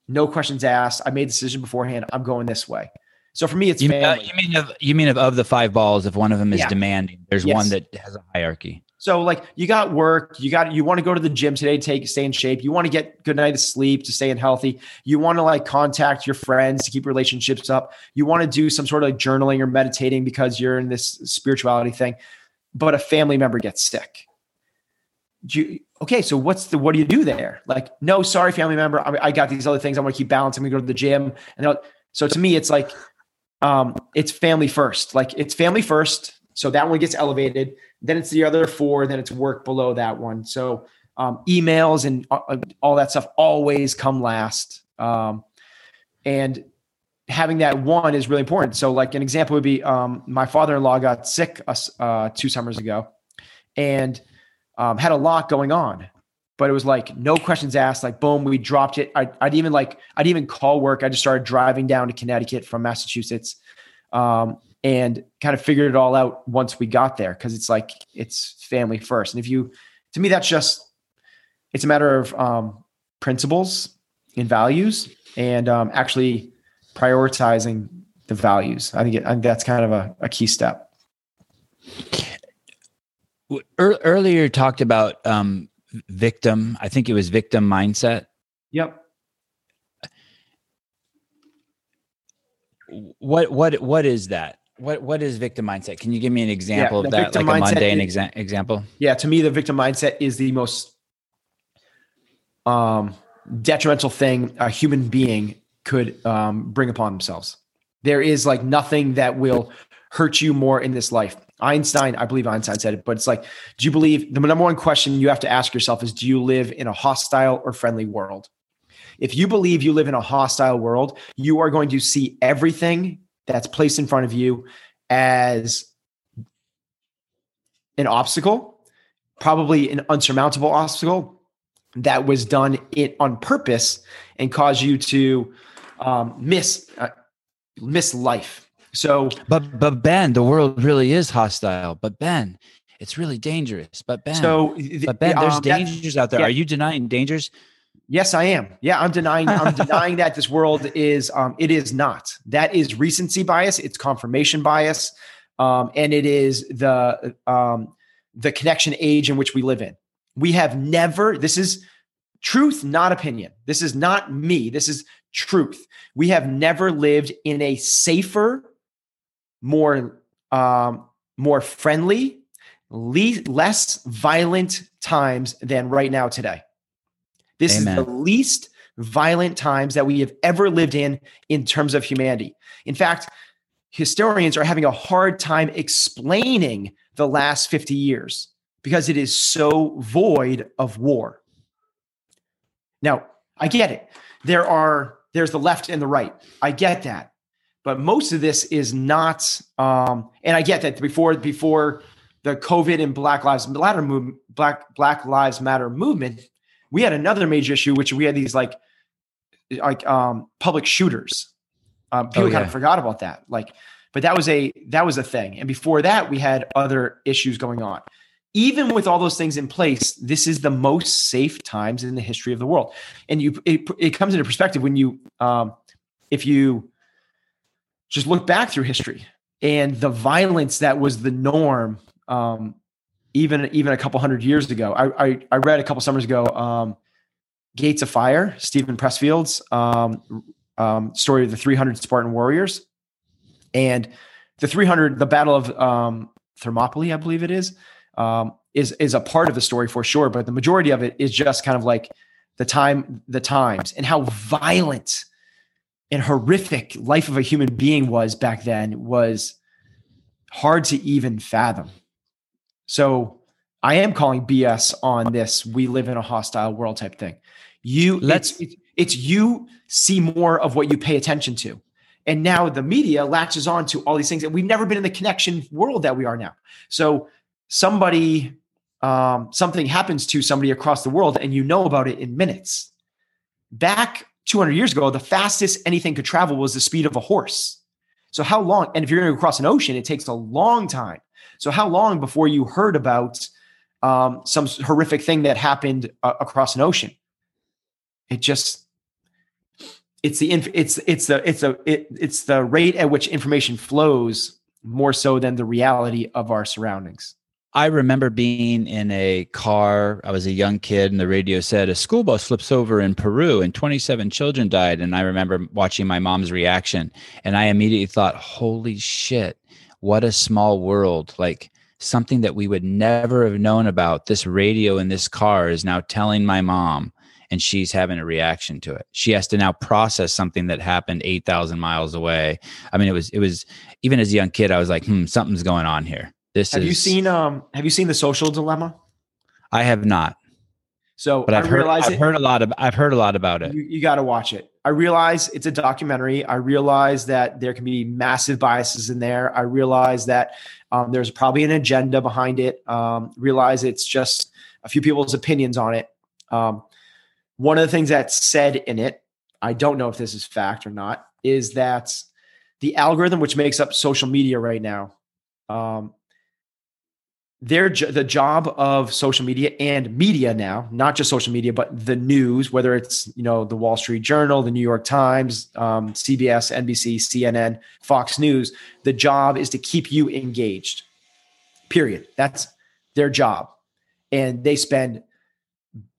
Speaker 1: no questions asked. I made the decision beforehand. I'm going this way. So for me, it's
Speaker 2: you mean, uh, you mean of you mean of, of the five balls, if one of them is yeah. demanding, there's yes. one that has a hierarchy.
Speaker 1: So like you got work, you got you want to go to the gym today to take stay in shape. You want to get good night of sleep to stay in healthy. You want to like contact your friends to keep relationships up. You want to do some sort of like journaling or meditating because you're in this spirituality thing. But a family member gets sick. You, okay, so what's the what do you do there? Like, no, sorry, family member, I, I got these other things. I want to keep balance. I'm gonna go to the gym. And so to me, it's like um, it's family first. Like it's family first. So that one gets elevated then it's the other four, then it's work below that one. So um, emails and uh, all that stuff always come last. Um, and having that one is really important. So, like an example would be um, my father-in-law got sick uh, two summers ago, and um, had a lot going on. But it was like no questions asked. Like boom, we dropped it. I, would even like I'd even call work. I just started driving down to Connecticut from Massachusetts, um, and kind of figured it all out once we got there because it's like it's family first. And if you, to me, that's just it's a matter of um, principles and values and um, actually prioritizing the values. I think, it, I think that's kind of a, a key step.
Speaker 2: Earlier, talked about um, victim. I think it was victim mindset.
Speaker 1: Yep.
Speaker 2: what what what is that? What what is victim mindset? Can you give me an example
Speaker 1: Yeah,
Speaker 2: of that, like a mundane
Speaker 1: is-
Speaker 2: exa- example?
Speaker 1: Yeah, to me, the victim mindset is the most um, detrimental thing a human being could um, bring upon themselves. There is like nothing that will hurt you more in this life. Einstein, I believe Einstein said it, but it's like, do you believe the number one question you have to ask yourself is, do you live in a hostile or friendly world? If you believe you live in a hostile world, you are going to see everything that's placed in front of you as an obstacle, probably an unsurmountable obstacle that was done it on purpose and cause you to um, miss uh, miss life. So
Speaker 2: But but Ben, the world really is hostile. But Ben, it's really dangerous. But Ben,
Speaker 1: so th-
Speaker 2: but Ben, there's
Speaker 1: um, that-
Speaker 2: dangers out there.
Speaker 1: yeah.
Speaker 2: Are you denying dangers?
Speaker 1: Yes, I am. Yeah, I'm denying. I'm denying that this world is. Um, it is not. That is recency bias. It's confirmation bias, um, and it is the um, the connection age in which we live in. We have never. This is truth, not opinion. This is not me. This is truth. We have never lived in a safer, more um, more friendly, le- less violent times than right now today. This
Speaker 2: Amen.
Speaker 1: is the least violent times that we have ever lived in in terms of humanity. In fact, historians are having a hard time explaining the last 50 years because it is so void of war. Now, I get it. There are there's the left and the right. I get that. But most of this is not um and I get that before before the COVID and Black Lives Matter movement, Black Black Lives Matter movement, we had another major issue, which we had these like like um public shooters. Um, people
Speaker 2: Oh,
Speaker 1: kind of forgot about that. Like, but that was a that was a thing. And before that, we had other issues going on. Even with all those things in place, this is the most safe times in the history of the world. And you it, it comes into perspective when you um if you just look back through history and the violence that was the norm um, even even a couple hundred years ago. I, I I read a couple summers ago um, Gates of Fire, Steven Pressfield's um, um, story of the 300 Spartan warriors, and the 300, the Battle of um, Thermopylae, I believe it is, um, is is a part of the story for sure. But the majority of it is just kind of like the time, the times, and how violent and horrific life of a human being was back then was hard to even fathom. So I am calling BS on this. We live in a hostile world type thing. You
Speaker 2: Let's-
Speaker 1: it's, it's you see more of what you pay attention to. And now the media latches on to all these things. And we've never been in the connection world that we are now. So somebody, um, something happens to somebody across the world and you know about it in minutes. Back 200 years ago, the fastest anything could travel was the speed of a horse. So how long? And if you're going to cross an ocean, it takes a long time. So how long before you heard about um, some horrific thing that happened uh, across an ocean? It just it's the inf- it's it's the it's the it, it's the rate at which information flows more so than the reality of our surroundings.
Speaker 2: I remember being in a car. I was a young kid, and the radio said a school bus flips over in Peru, and 27 children died. And I remember watching my mom's reaction, and I immediately thought, "Holy shit! What a small world!" Like something that we would never have known about. This radio in this car is now telling my mom, and she's having a reaction to it. She has to now process something that happened 8,000 miles away. I mean, it was it was even as a young kid, I was like, "Hmm, something's going on here." This
Speaker 1: Have
Speaker 2: is.
Speaker 1: you seen um have you seen the social dilemma?
Speaker 2: I have not,
Speaker 1: So
Speaker 2: but I've heard. I've
Speaker 1: it,
Speaker 2: heard a lot of. I've heard a lot about it.
Speaker 1: you, you got to watch it. I realize it's a documentary. I realize that there can be massive biases in there. I realize that um, there's probably an agenda behind it. Um, realize it's just a few people's opinions on it. Um, one of the things that's said in it, I don't know if this is fact or not, is that the algorithm which makes up social media right now, um, their the job of social media and media now, not just social media, but the news, whether it's you know the Wall Street Journal, the New York Times, um, CBS, NBC, CNN, Fox News, the job is to keep you engaged. Period. That's their job, and they spend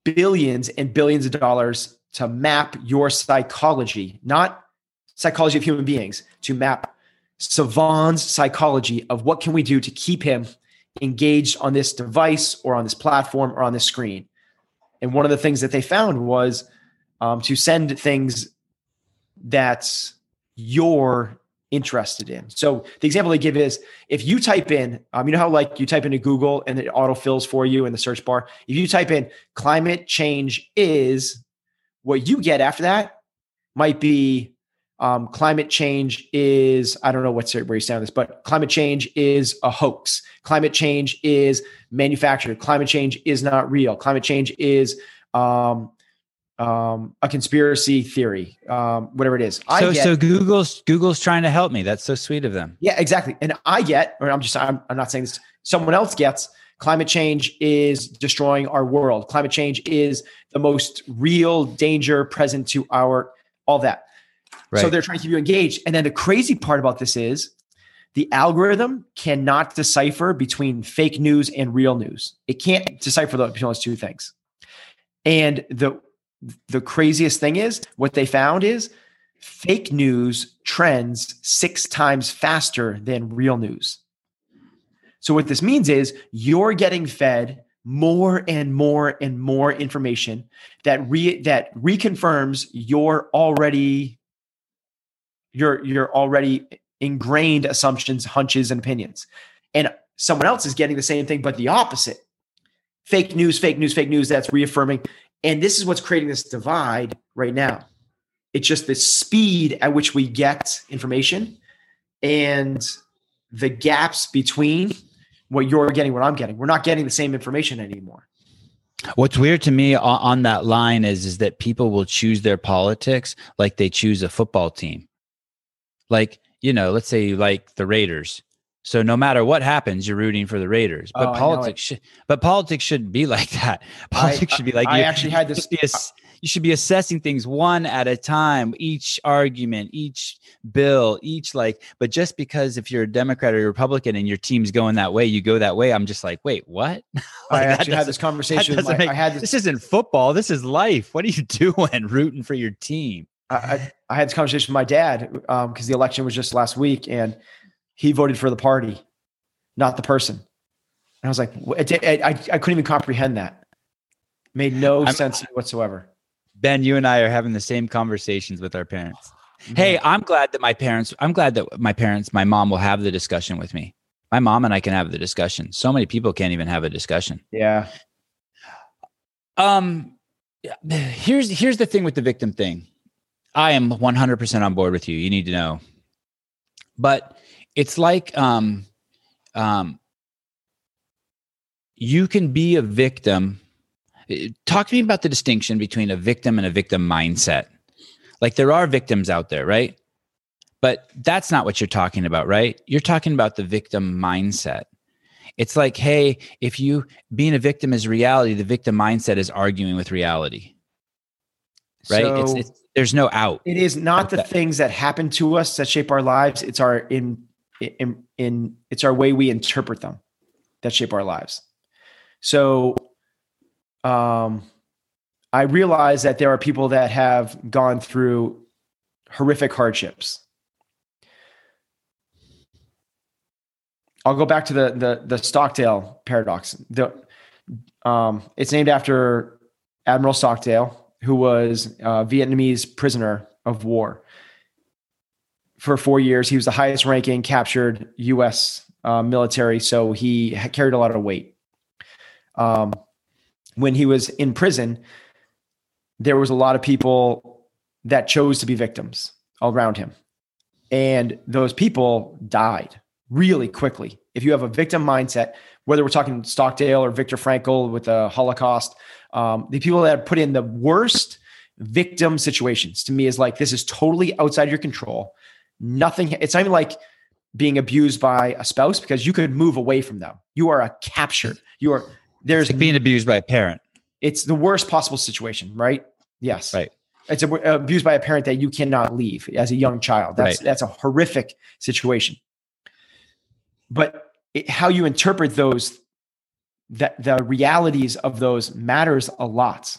Speaker 1: billions and billions of dollars to map your psychology, not psychology of human beings to map Sevan's psychology of what can we do to keep him engaged on this device or on this platform or on this screen. And one of the things that they found was um, to send things that you're interested in. So the example they give is if you type in, um, you know how like you type into Google and it autofills for you in the search bar. If you type in climate change is, what you get after that might be um, climate change is I don't know what's where you stand on this, but climate change is a hoax. Climate change is manufactured. Climate change is not real. Climate change is um, um, a conspiracy theory, um, whatever it is.
Speaker 2: so, get, so Google's Google's trying to help me. That's so sweet of them.
Speaker 1: Yeah, exactly. And I get, or I'm just, I'm, I'm not saying this. Someone else gets. Climate change is destroying our world. Climate change is the most real danger present to our all that. Right. So they're trying to keep you engaged. And then the crazy part about this is the algorithm cannot decipher between fake news and real news. It can't decipher between those two things. And the the craziest thing is what they found is fake news trends six times faster than real news. So what this means is you're getting fed more and more and more information that re that reconfirms your already your your already ingrained assumptions, hunches, and opinions. And someone else is getting the same thing, but the opposite. Fake news, fake news, fake news. That's reaffirming and this is what's creating this divide right now. It's just the speed at which we get information and the gaps between what you're getting, what I'm getting. We're not getting the same information anymore.
Speaker 2: What's weird to me on that line is is that people will choose their politics like they choose a football team. Like, you know, let's say you like the Raiders. So no matter what happens, you're rooting for the Raiders. But oh, politics, should, but politics shouldn't be like that. Politics I, should be like
Speaker 1: I you, actually had this.
Speaker 2: You should, you should be assessing things one at a time, each argument, each bill, each like. But just because if you're a Democrat or a Republican and your team's going that way, you go that way. I'm just like, wait, what? like,
Speaker 1: I actually had this conversation. My,
Speaker 2: make,
Speaker 1: I had
Speaker 2: this, this isn't football. This is life. What are you doing, rooting for your team?
Speaker 1: I, I had this conversation with my dad because um, the election was just last week, and he voted for the party, not the person. And I was like, I, I, I couldn't even comprehend that. Made no I'm, sense whatsoever.
Speaker 2: Ben, you and I are having the same conversations with our parents. Mm-hmm. Hey, I'm glad that my parents, I'm glad that my parents, my mom will have the discussion with me. My mom and I can have the discussion. So many people can't even have a discussion.
Speaker 1: Yeah.
Speaker 2: Um, here's here's the thing with the victim thing. I am 100% on board with you. You need to know. But it's like um, um, you can be a victim. Talk to me about the distinction between a victim and a victim mindset. Like there are victims out there, right? But that's not what you're talking about, right? You're talking about the victim mindset. It's like, hey, if you being a victim is reality, the victim mindset is arguing with reality. Right? So it's, it's, there's no out.
Speaker 1: It is not the that. things that happen to us that shape our lives. It's our in in, in it's our way we interpret them that shape our lives. So um, I realize that there are people that have gone through horrific hardships. I'll go back to the the, the Stockdale paradox. The um, it's named after Admiral Stockdale, who was a Vietnamese prisoner of war for four years. He was the highest ranking captured U.S. Uh, military, so he carried a lot of weight. Um, when he was in prison, there was a lot of people that chose to be victims around him, and those people died really quickly. If you have a victim mindset, whether we're talking Stockdale or Viktor Frankl with the Holocaust, um, the people that put in the worst victim situations to me is like this is totally outside your control Nothing, it's not even like being abused by a spouse because you could move away from them. You are a captured. You are there's
Speaker 2: like being abused by a parent.
Speaker 1: It's the worst possible situation, right? Yes.
Speaker 2: Right.
Speaker 1: It's a, abused by a parent that you cannot leave as a young child. That's right. that's a horrific situation. But it, how you interpret those, that the realities of those matters a lot.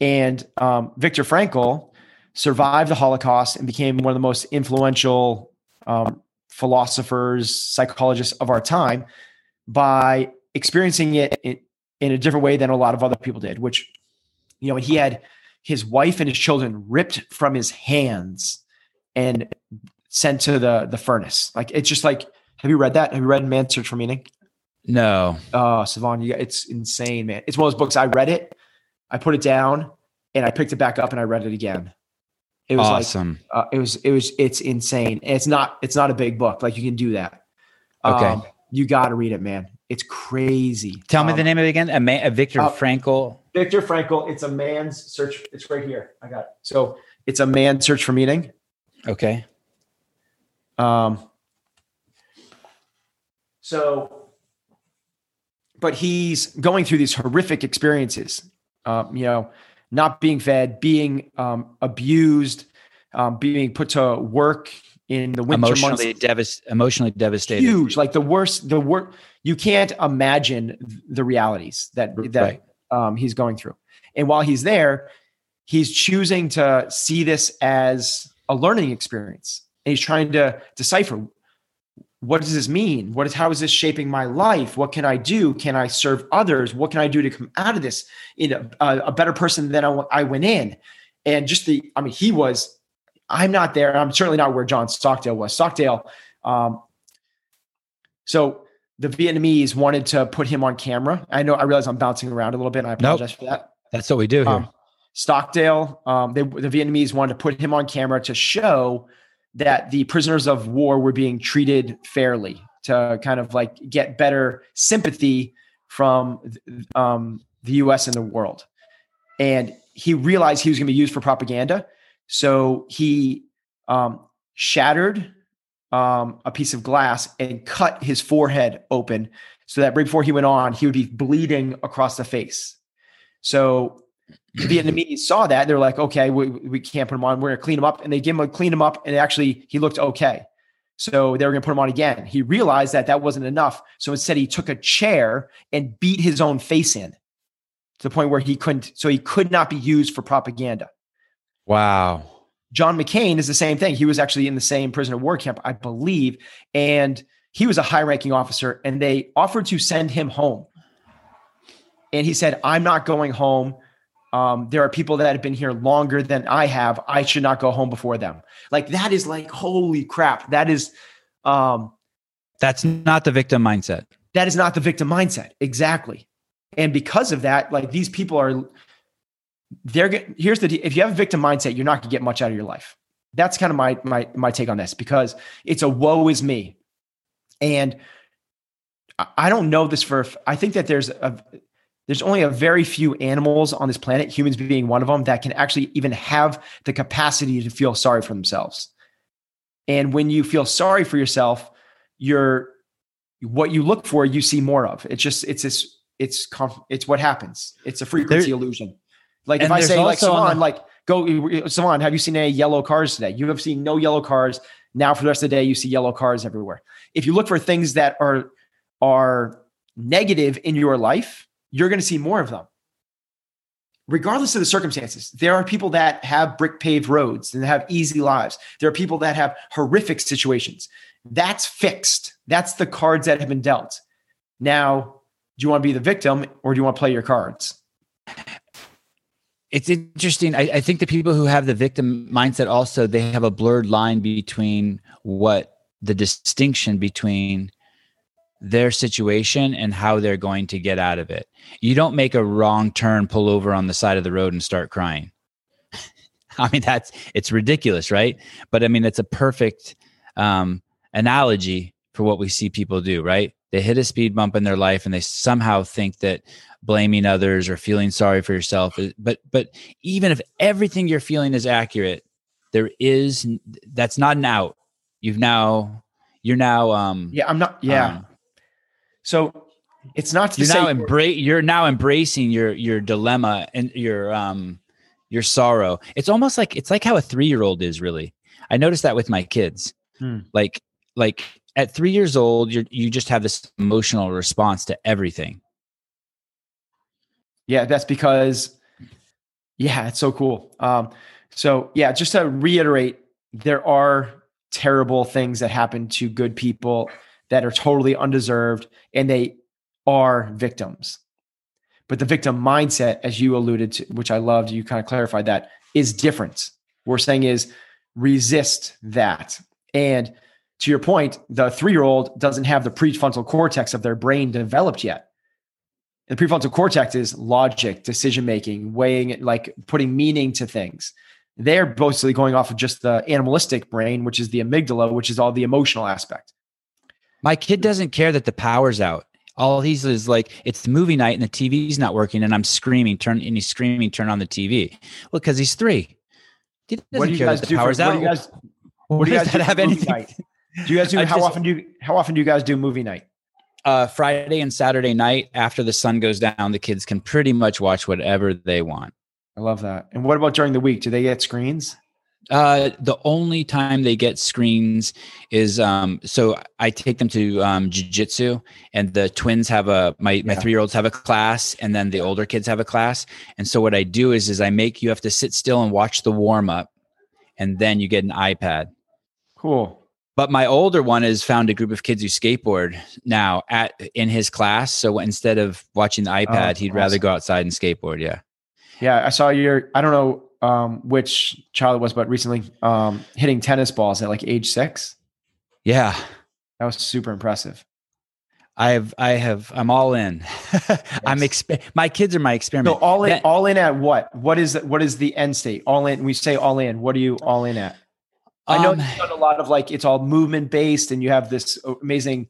Speaker 1: And um, Viktor Frankl survived the Holocaust and became one of the most influential um, philosophers, psychologists of our time by experiencing it in, in a different way than a lot of other people did, which, you know, he had his wife and his children ripped from his hands and sent to the the furnace. Like it's just like, have you read that? Have you read Man's Search for Meaning?
Speaker 2: No.
Speaker 1: Oh, Sevan, you, it's insane, man. It's one of those books. I read it, I put it down, and I picked it back up and I read it again. It was
Speaker 2: awesome.
Speaker 1: like uh, it was it was it's insane. And it's not it's not a big book. Like you can do that.
Speaker 2: Okay.
Speaker 1: Um, you got to read it, man. It's crazy.
Speaker 2: Tell me
Speaker 1: Um,
Speaker 2: the name of it again. A, man, a Viktor
Speaker 1: uh,
Speaker 2: Frankl.
Speaker 1: Viktor Frankl. It's a man's search. It's right here. I got it. So it's a man's search for meaning.
Speaker 2: Okay.
Speaker 1: Um, so, but he's going through these horrific experiences. Um, you know, not being fed, being um, abused, um, being put to work in the winter
Speaker 2: Emotionally
Speaker 1: months.
Speaker 2: emotionally devastated.
Speaker 1: Huge, like the worst. The worst. You can't imagine the realities that that
Speaker 2: Right.
Speaker 1: um, he's going through. And while he's there, he's choosing to see this as a learning experience. And he's trying to decipher what does this mean? What is how is this shaping my life? What can I do? Can I serve others? What can I do to come out of this in a, a, a better person than I went in? And just the, I mean, he was. I'm not there. I'm certainly not where John Stockdale was. Stockdale. Um, so the Vietnamese wanted to put him on camera. I know. I realize I'm bouncing around a little bit. And I apologize for that.
Speaker 2: That's what we do here.
Speaker 1: Um, Stockdale, um, they, the Vietnamese wanted to put him on camera to show that the prisoners of war were being treated fairly, to kind of like get better sympathy from um, the U.S. and the world. And he realized he was going to be used for propaganda, so he um, shattered um, a piece of glass and cut his forehead open, so that right before he went on, he would be bleeding across the face. So the Vietnamese saw that. They're like, okay, we, we can't put him on. We're going to clean him up. And they gave him a clean him up. And actually, he looked okay. So they were going to put him on again. He realized that that wasn't enough. So instead, he took a chair and beat his own face in to the point where he couldn't, so he could not be used for propaganda.
Speaker 2: Wow.
Speaker 1: John McCain is the same thing. He was actually in the same prisoner of war camp, I believe. And he was a high ranking officer, and they offered to send him home. And he said, I'm not going home. Um, there are people that have been here longer than I have. I should not go home before them. Like that is like, holy crap. That is um
Speaker 2: That's not the victim mindset.
Speaker 1: that is not the victim mindset. Exactly. And because of that, like these people are they're here's the if you have a victim mindset, you're not gonna get much out of your life. That's kind of my my my take on this because it's a woe is me. And I- I don't know this for I think that there's a there's only a very few animals on this planet, humans being one of them, that can actually even have the capacity to feel sorry for themselves. And when you feel sorry for yourself, you're what you look for, you see more of. It's just it's this it's it's what happens. It's a frequency
Speaker 2: There-
Speaker 1: illusion. Like if I say like Salon,
Speaker 2: the-
Speaker 1: like go Salon, have you seen any yellow cars today? You have seen no yellow cars. Now for the rest of the day, you see yellow cars everywhere. If you look for things that are are negative in your life, you're going to see more of them. Regardless of the circumstances, there are people that have brick paved roads and have easy lives. There are people that have horrific situations. That's fixed. That's the cards that have been dealt. Now, do you want to be the victim or do you want to play your cards?
Speaker 2: It's interesting. I, I think the people who have the victim mindset also they have a blurred line between what the distinction between their situation and how they're going to get out of it. You don't make a wrong turn, pull over on the side of the road and start crying. I mean, that's it's ridiculous, right? But I mean, it's a perfect um, analogy for what we see people do, right? They hit a speed bump in their life and they somehow think that blaming others or feeling sorry for yourself is, but but even if everything you're feeling is accurate, there is that's not an out. You've now you're now um
Speaker 1: Yeah, I'm not. Yeah.
Speaker 2: um,
Speaker 1: so it's not to
Speaker 2: you're
Speaker 1: say
Speaker 2: now embrace you're now embracing your your dilemma and your um your sorrow. It's almost like it's like how a three-year-old is really. I noticed that with my kids.
Speaker 1: Hmm.
Speaker 2: like like at three years old you you just have this emotional response to everything.
Speaker 1: Yeah, that's because, yeah, it's so cool. Um, So yeah, just to reiterate, there are terrible things that happen to good people that are totally undeserved and they are victims. But the victim mindset, as you alluded to, which I loved, you kind of clarified that, is different. What we're saying is resist that. And to your point, the three year old doesn't have the prefrontal cortex of their brain developed yet. The prefrontal cortex is logic, decision making, weighing it, like putting meaning to things. They're mostly going off of just the animalistic brain, which is the amygdala, which is all the emotional aspect.
Speaker 2: My kid doesn't care that the power's out. All he's is like, it's movie night and the TV's not working, and I'm screaming, turn and he's screaming, turn on the TV. Well, because he's three.
Speaker 1: He doesn't what do you care guys that the power's for, out. What do you guys, what, do you guys do have anything? Night? Do you guys do how just, often do you how often do you guys do movie night?
Speaker 2: Uh, Friday and Saturday night after the sun goes down, the kids can pretty much watch whatever they want.
Speaker 1: I love that. And what about during the week? Do they get screens?
Speaker 2: Uh, the only time they get screens is um, so I take them to um, jujitsu, and the twins have a my yeah. my three year olds have a class, and then the older kids have a class. And so what I do is is I make you have to sit still and watch the warm up, and then you get an iPad.
Speaker 1: Cool.
Speaker 2: But my older one has found a group of kids who skateboard now at in his class. So instead of watching the iPad, oh, he'd awesome. rather go outside and skateboard. Yeah.
Speaker 1: Yeah, I saw your. I don't know um, which child it was, but recently um, hitting tennis balls at like age six.
Speaker 2: Yeah,
Speaker 1: that was super impressive.
Speaker 2: I have, I have, I'm all in. yes. I'm exp- my kids are my experiment.
Speaker 1: So all in, that, all in at what? What is what is the end state? All in. We say all in. What are you all in at? I know um, you've done a lot of like it's all movement based, and you have this amazing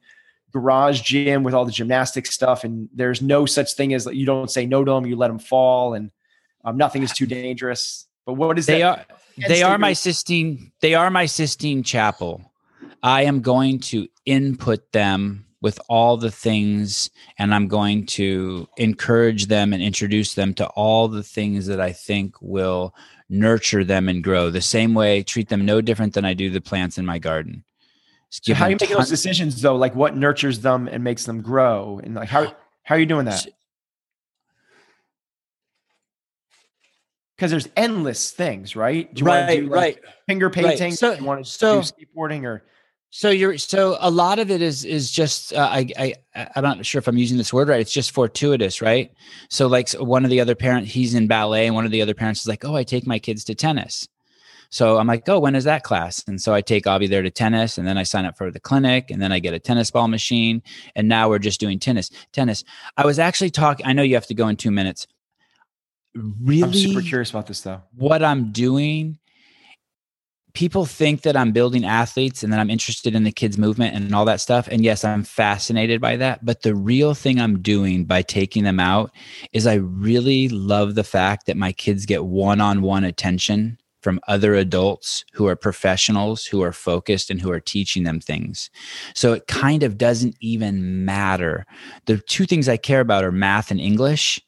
Speaker 1: garage gym with all the gymnastic stuff, and there's no such thing as you don't say no to them, you let them fall, and um, nothing is too dangerous. But what is
Speaker 2: they
Speaker 1: that?
Speaker 2: are they are my Sistine they are my Sistine Chapel. I am going to input them with all the things and I'm going to encourage them and introduce them to all the things that I think will nurture them and grow the same way treat them no different than I do the plants in my garden.
Speaker 1: So how are you making those decisions though? Like what nurtures them and makes them grow and like how how are you doing that? Because there's endless things, right?
Speaker 2: Do you right, do, like, right.
Speaker 1: Finger painting. Right. So, you want to so, do skateboarding or
Speaker 2: so you're so a lot of it is is just uh, I I I'm not sure if I'm using this word right. It's just fortuitous, right? So like one of the other parents, he's in ballet, and one of the other parents is like, "Oh, I take my kids to tennis." So I'm like, "Oh, when is that class?" And so I take Avi there to tennis, and then I sign up for the clinic, and then I get a tennis ball machine, and now we're just doing tennis. Tennis. I was actually talking. I know you have to go in two minutes really I'm
Speaker 1: super curious about this though.
Speaker 2: What I'm doing people think that I'm building athletes and that I'm interested in the kids movement and all that stuff. And yes I'm fascinated by that. But the real thing I'm doing by taking them out is I really love the fact that my kids get one-on-one attention from other adults who are professionals who are focused and who are teaching them things. So it kind of doesn't even matter. The two things I care about are math and English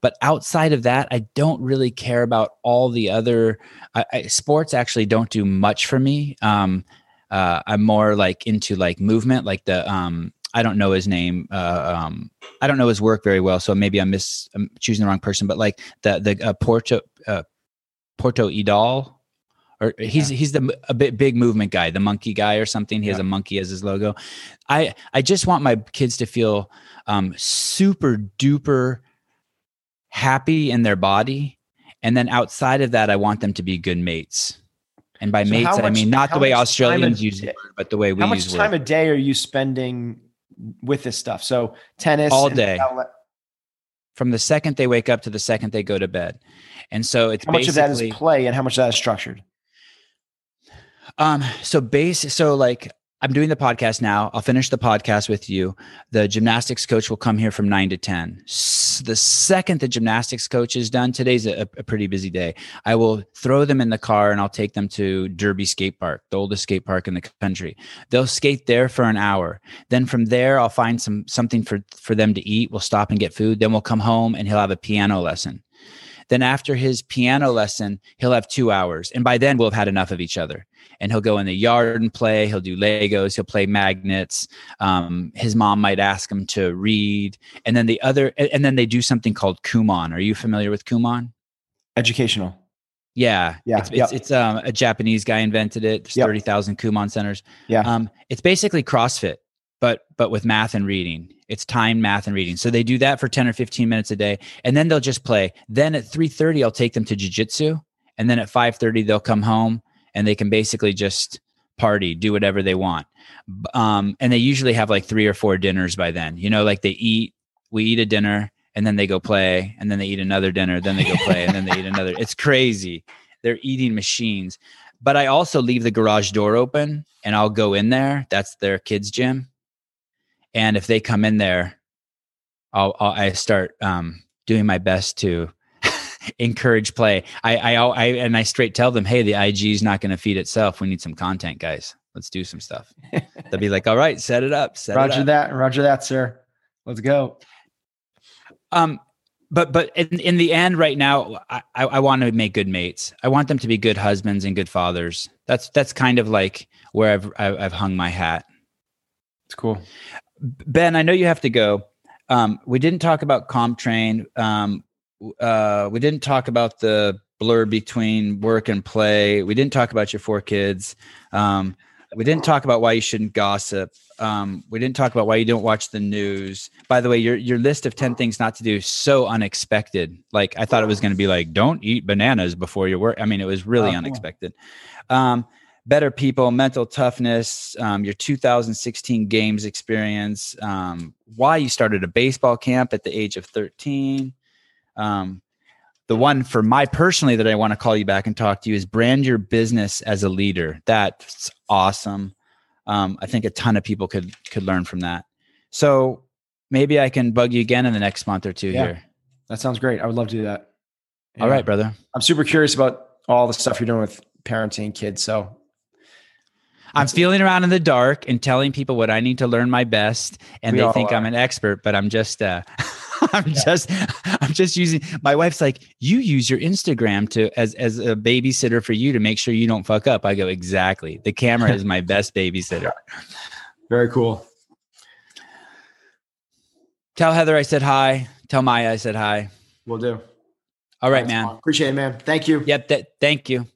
Speaker 2: but outside of that, I don't really care about all the other I, I, sports. Actually, don't do much for me. Um, uh, I'm more like into like movement, like the um, I don't know his name. Uh, um, I don't know his work very well, so maybe I'm mis I'm choosing the wrong person. But like the the uh, Porto uh, Porto Idol, or he's yeah. he's the a bit big movement guy, the monkey guy or something. He yeah. has a monkey as his logo. I I just want my kids to feel um, super duper happy in their body. And then outside of that, I want them to be good mates. And by so mates, much, I mean not the way Australians use it, but the way we use it. How much
Speaker 1: time word. a day are you spending with this stuff? So tennis
Speaker 2: all day. From the second they wake up to the second they go to bed. And so it's
Speaker 1: how much of that is play and how much of that is structured?
Speaker 2: Um, so base so like I'm doing the podcast now. I'll finish the podcast with you. The gymnastics coach will come here from nine to 10. S- the second the gymnastics coach is done, today's a, a, pretty busy day. I will throw them in the car and I'll take them to Derby Skate Park, the oldest skate park in the country. They'll skate there for an hour. Then from there, I'll find some something for, for them to eat. We'll stop and get food. Then we'll come home and he'll have a piano lesson. Then after his piano lesson, he'll have two hours. And by then we'll have had enough of each other. And he'll go in the yard and play. He'll do Legos. He'll play magnets. Um, his mom might ask him to read. And then the other, and then they do something called Kumon. Are you familiar with Kumon?
Speaker 1: Educational.
Speaker 2: Yeah,
Speaker 1: Yeah,
Speaker 2: It's,
Speaker 1: yep.
Speaker 2: it's, it's um, a Japanese guy invented it. There's
Speaker 1: Yep.
Speaker 2: thirty thousand Kumon centers.
Speaker 1: Yeah.
Speaker 2: Um, it's basically CrossFit, but but with math and reading. It's time, math, and reading. So they do that for ten or fifteen minutes a day, and then they'll just play. Then at three thirty, I'll take them to jujitsu, and then at five thirty, they'll come home and they can basically just party, do whatever they want. Um, and they usually have like three or four dinners by then. You know, like they eat, we eat a dinner, and then they go play, and then they eat another dinner, then they go play, and then they eat another. It's crazy. They're eating machines. But I also leave the garage door open and I'll go in there. That's their kids' gym. And if they come in there, I'll, I'll I start um, doing my best to encourage play. I, I I and I straight tell them, hey, the IG is not going to feed itself. We need some content, guys. Let's do some stuff. They'll be like, all right, set it up. Set it
Speaker 1: Roger
Speaker 2: up.
Speaker 1: that. Roger that, sir. Let's go.
Speaker 2: Um, but but in, in the end, right now, I, I, I want to make good mates. I want them to be good husbands and good fathers. That's that's kind of like where I've I've hung my hat.
Speaker 1: It's cool.
Speaker 2: Ben, I know you have to go. Um, we didn't talk about CompTrain. Um, uh, we didn't talk about the blur between work and play. We didn't talk about your four kids. Um, we didn't talk about why you shouldn't gossip. Um, we didn't talk about why you don't watch the news. By the way, your your list of ten things not to do is so unexpected. Like I thought it was going to be like, don't eat bananas before your work. I mean, it was really
Speaker 1: Oh,
Speaker 2: unexpected. Um, better people, mental toughness, um, your 2016 games experience, um, why you started a baseball camp at the age of 13. Um, the one for my personally that I want to call you back and talk to you is brand your business as a leader. That's awesome. Um, I think a ton of people could could learn from that. So maybe I can bug you again in the next month or two
Speaker 1: Yeah.
Speaker 2: here.
Speaker 1: That sounds great. I would love to do that.
Speaker 2: All
Speaker 1: Yeah.
Speaker 2: right, brother.
Speaker 1: I'm super curious about all the stuff you're doing with parenting kids. So
Speaker 2: I'm feeling around in the dark and telling people what I need to learn my best, and
Speaker 1: We
Speaker 2: they think I'm an expert, but I'm just uh I'm just I'm just using my wife's like, you use your Instagram to as as a babysitter for you to make sure you don't fuck up. I go, exactly. The camera is my best babysitter.
Speaker 1: very cool.
Speaker 2: Tell Heather I said hi. Tell Maya I said hi.
Speaker 1: We'll do.
Speaker 2: All right,
Speaker 1: Thanks,
Speaker 2: man.
Speaker 1: Appreciate it, man. Thank you.
Speaker 2: Yep. Th- thank you.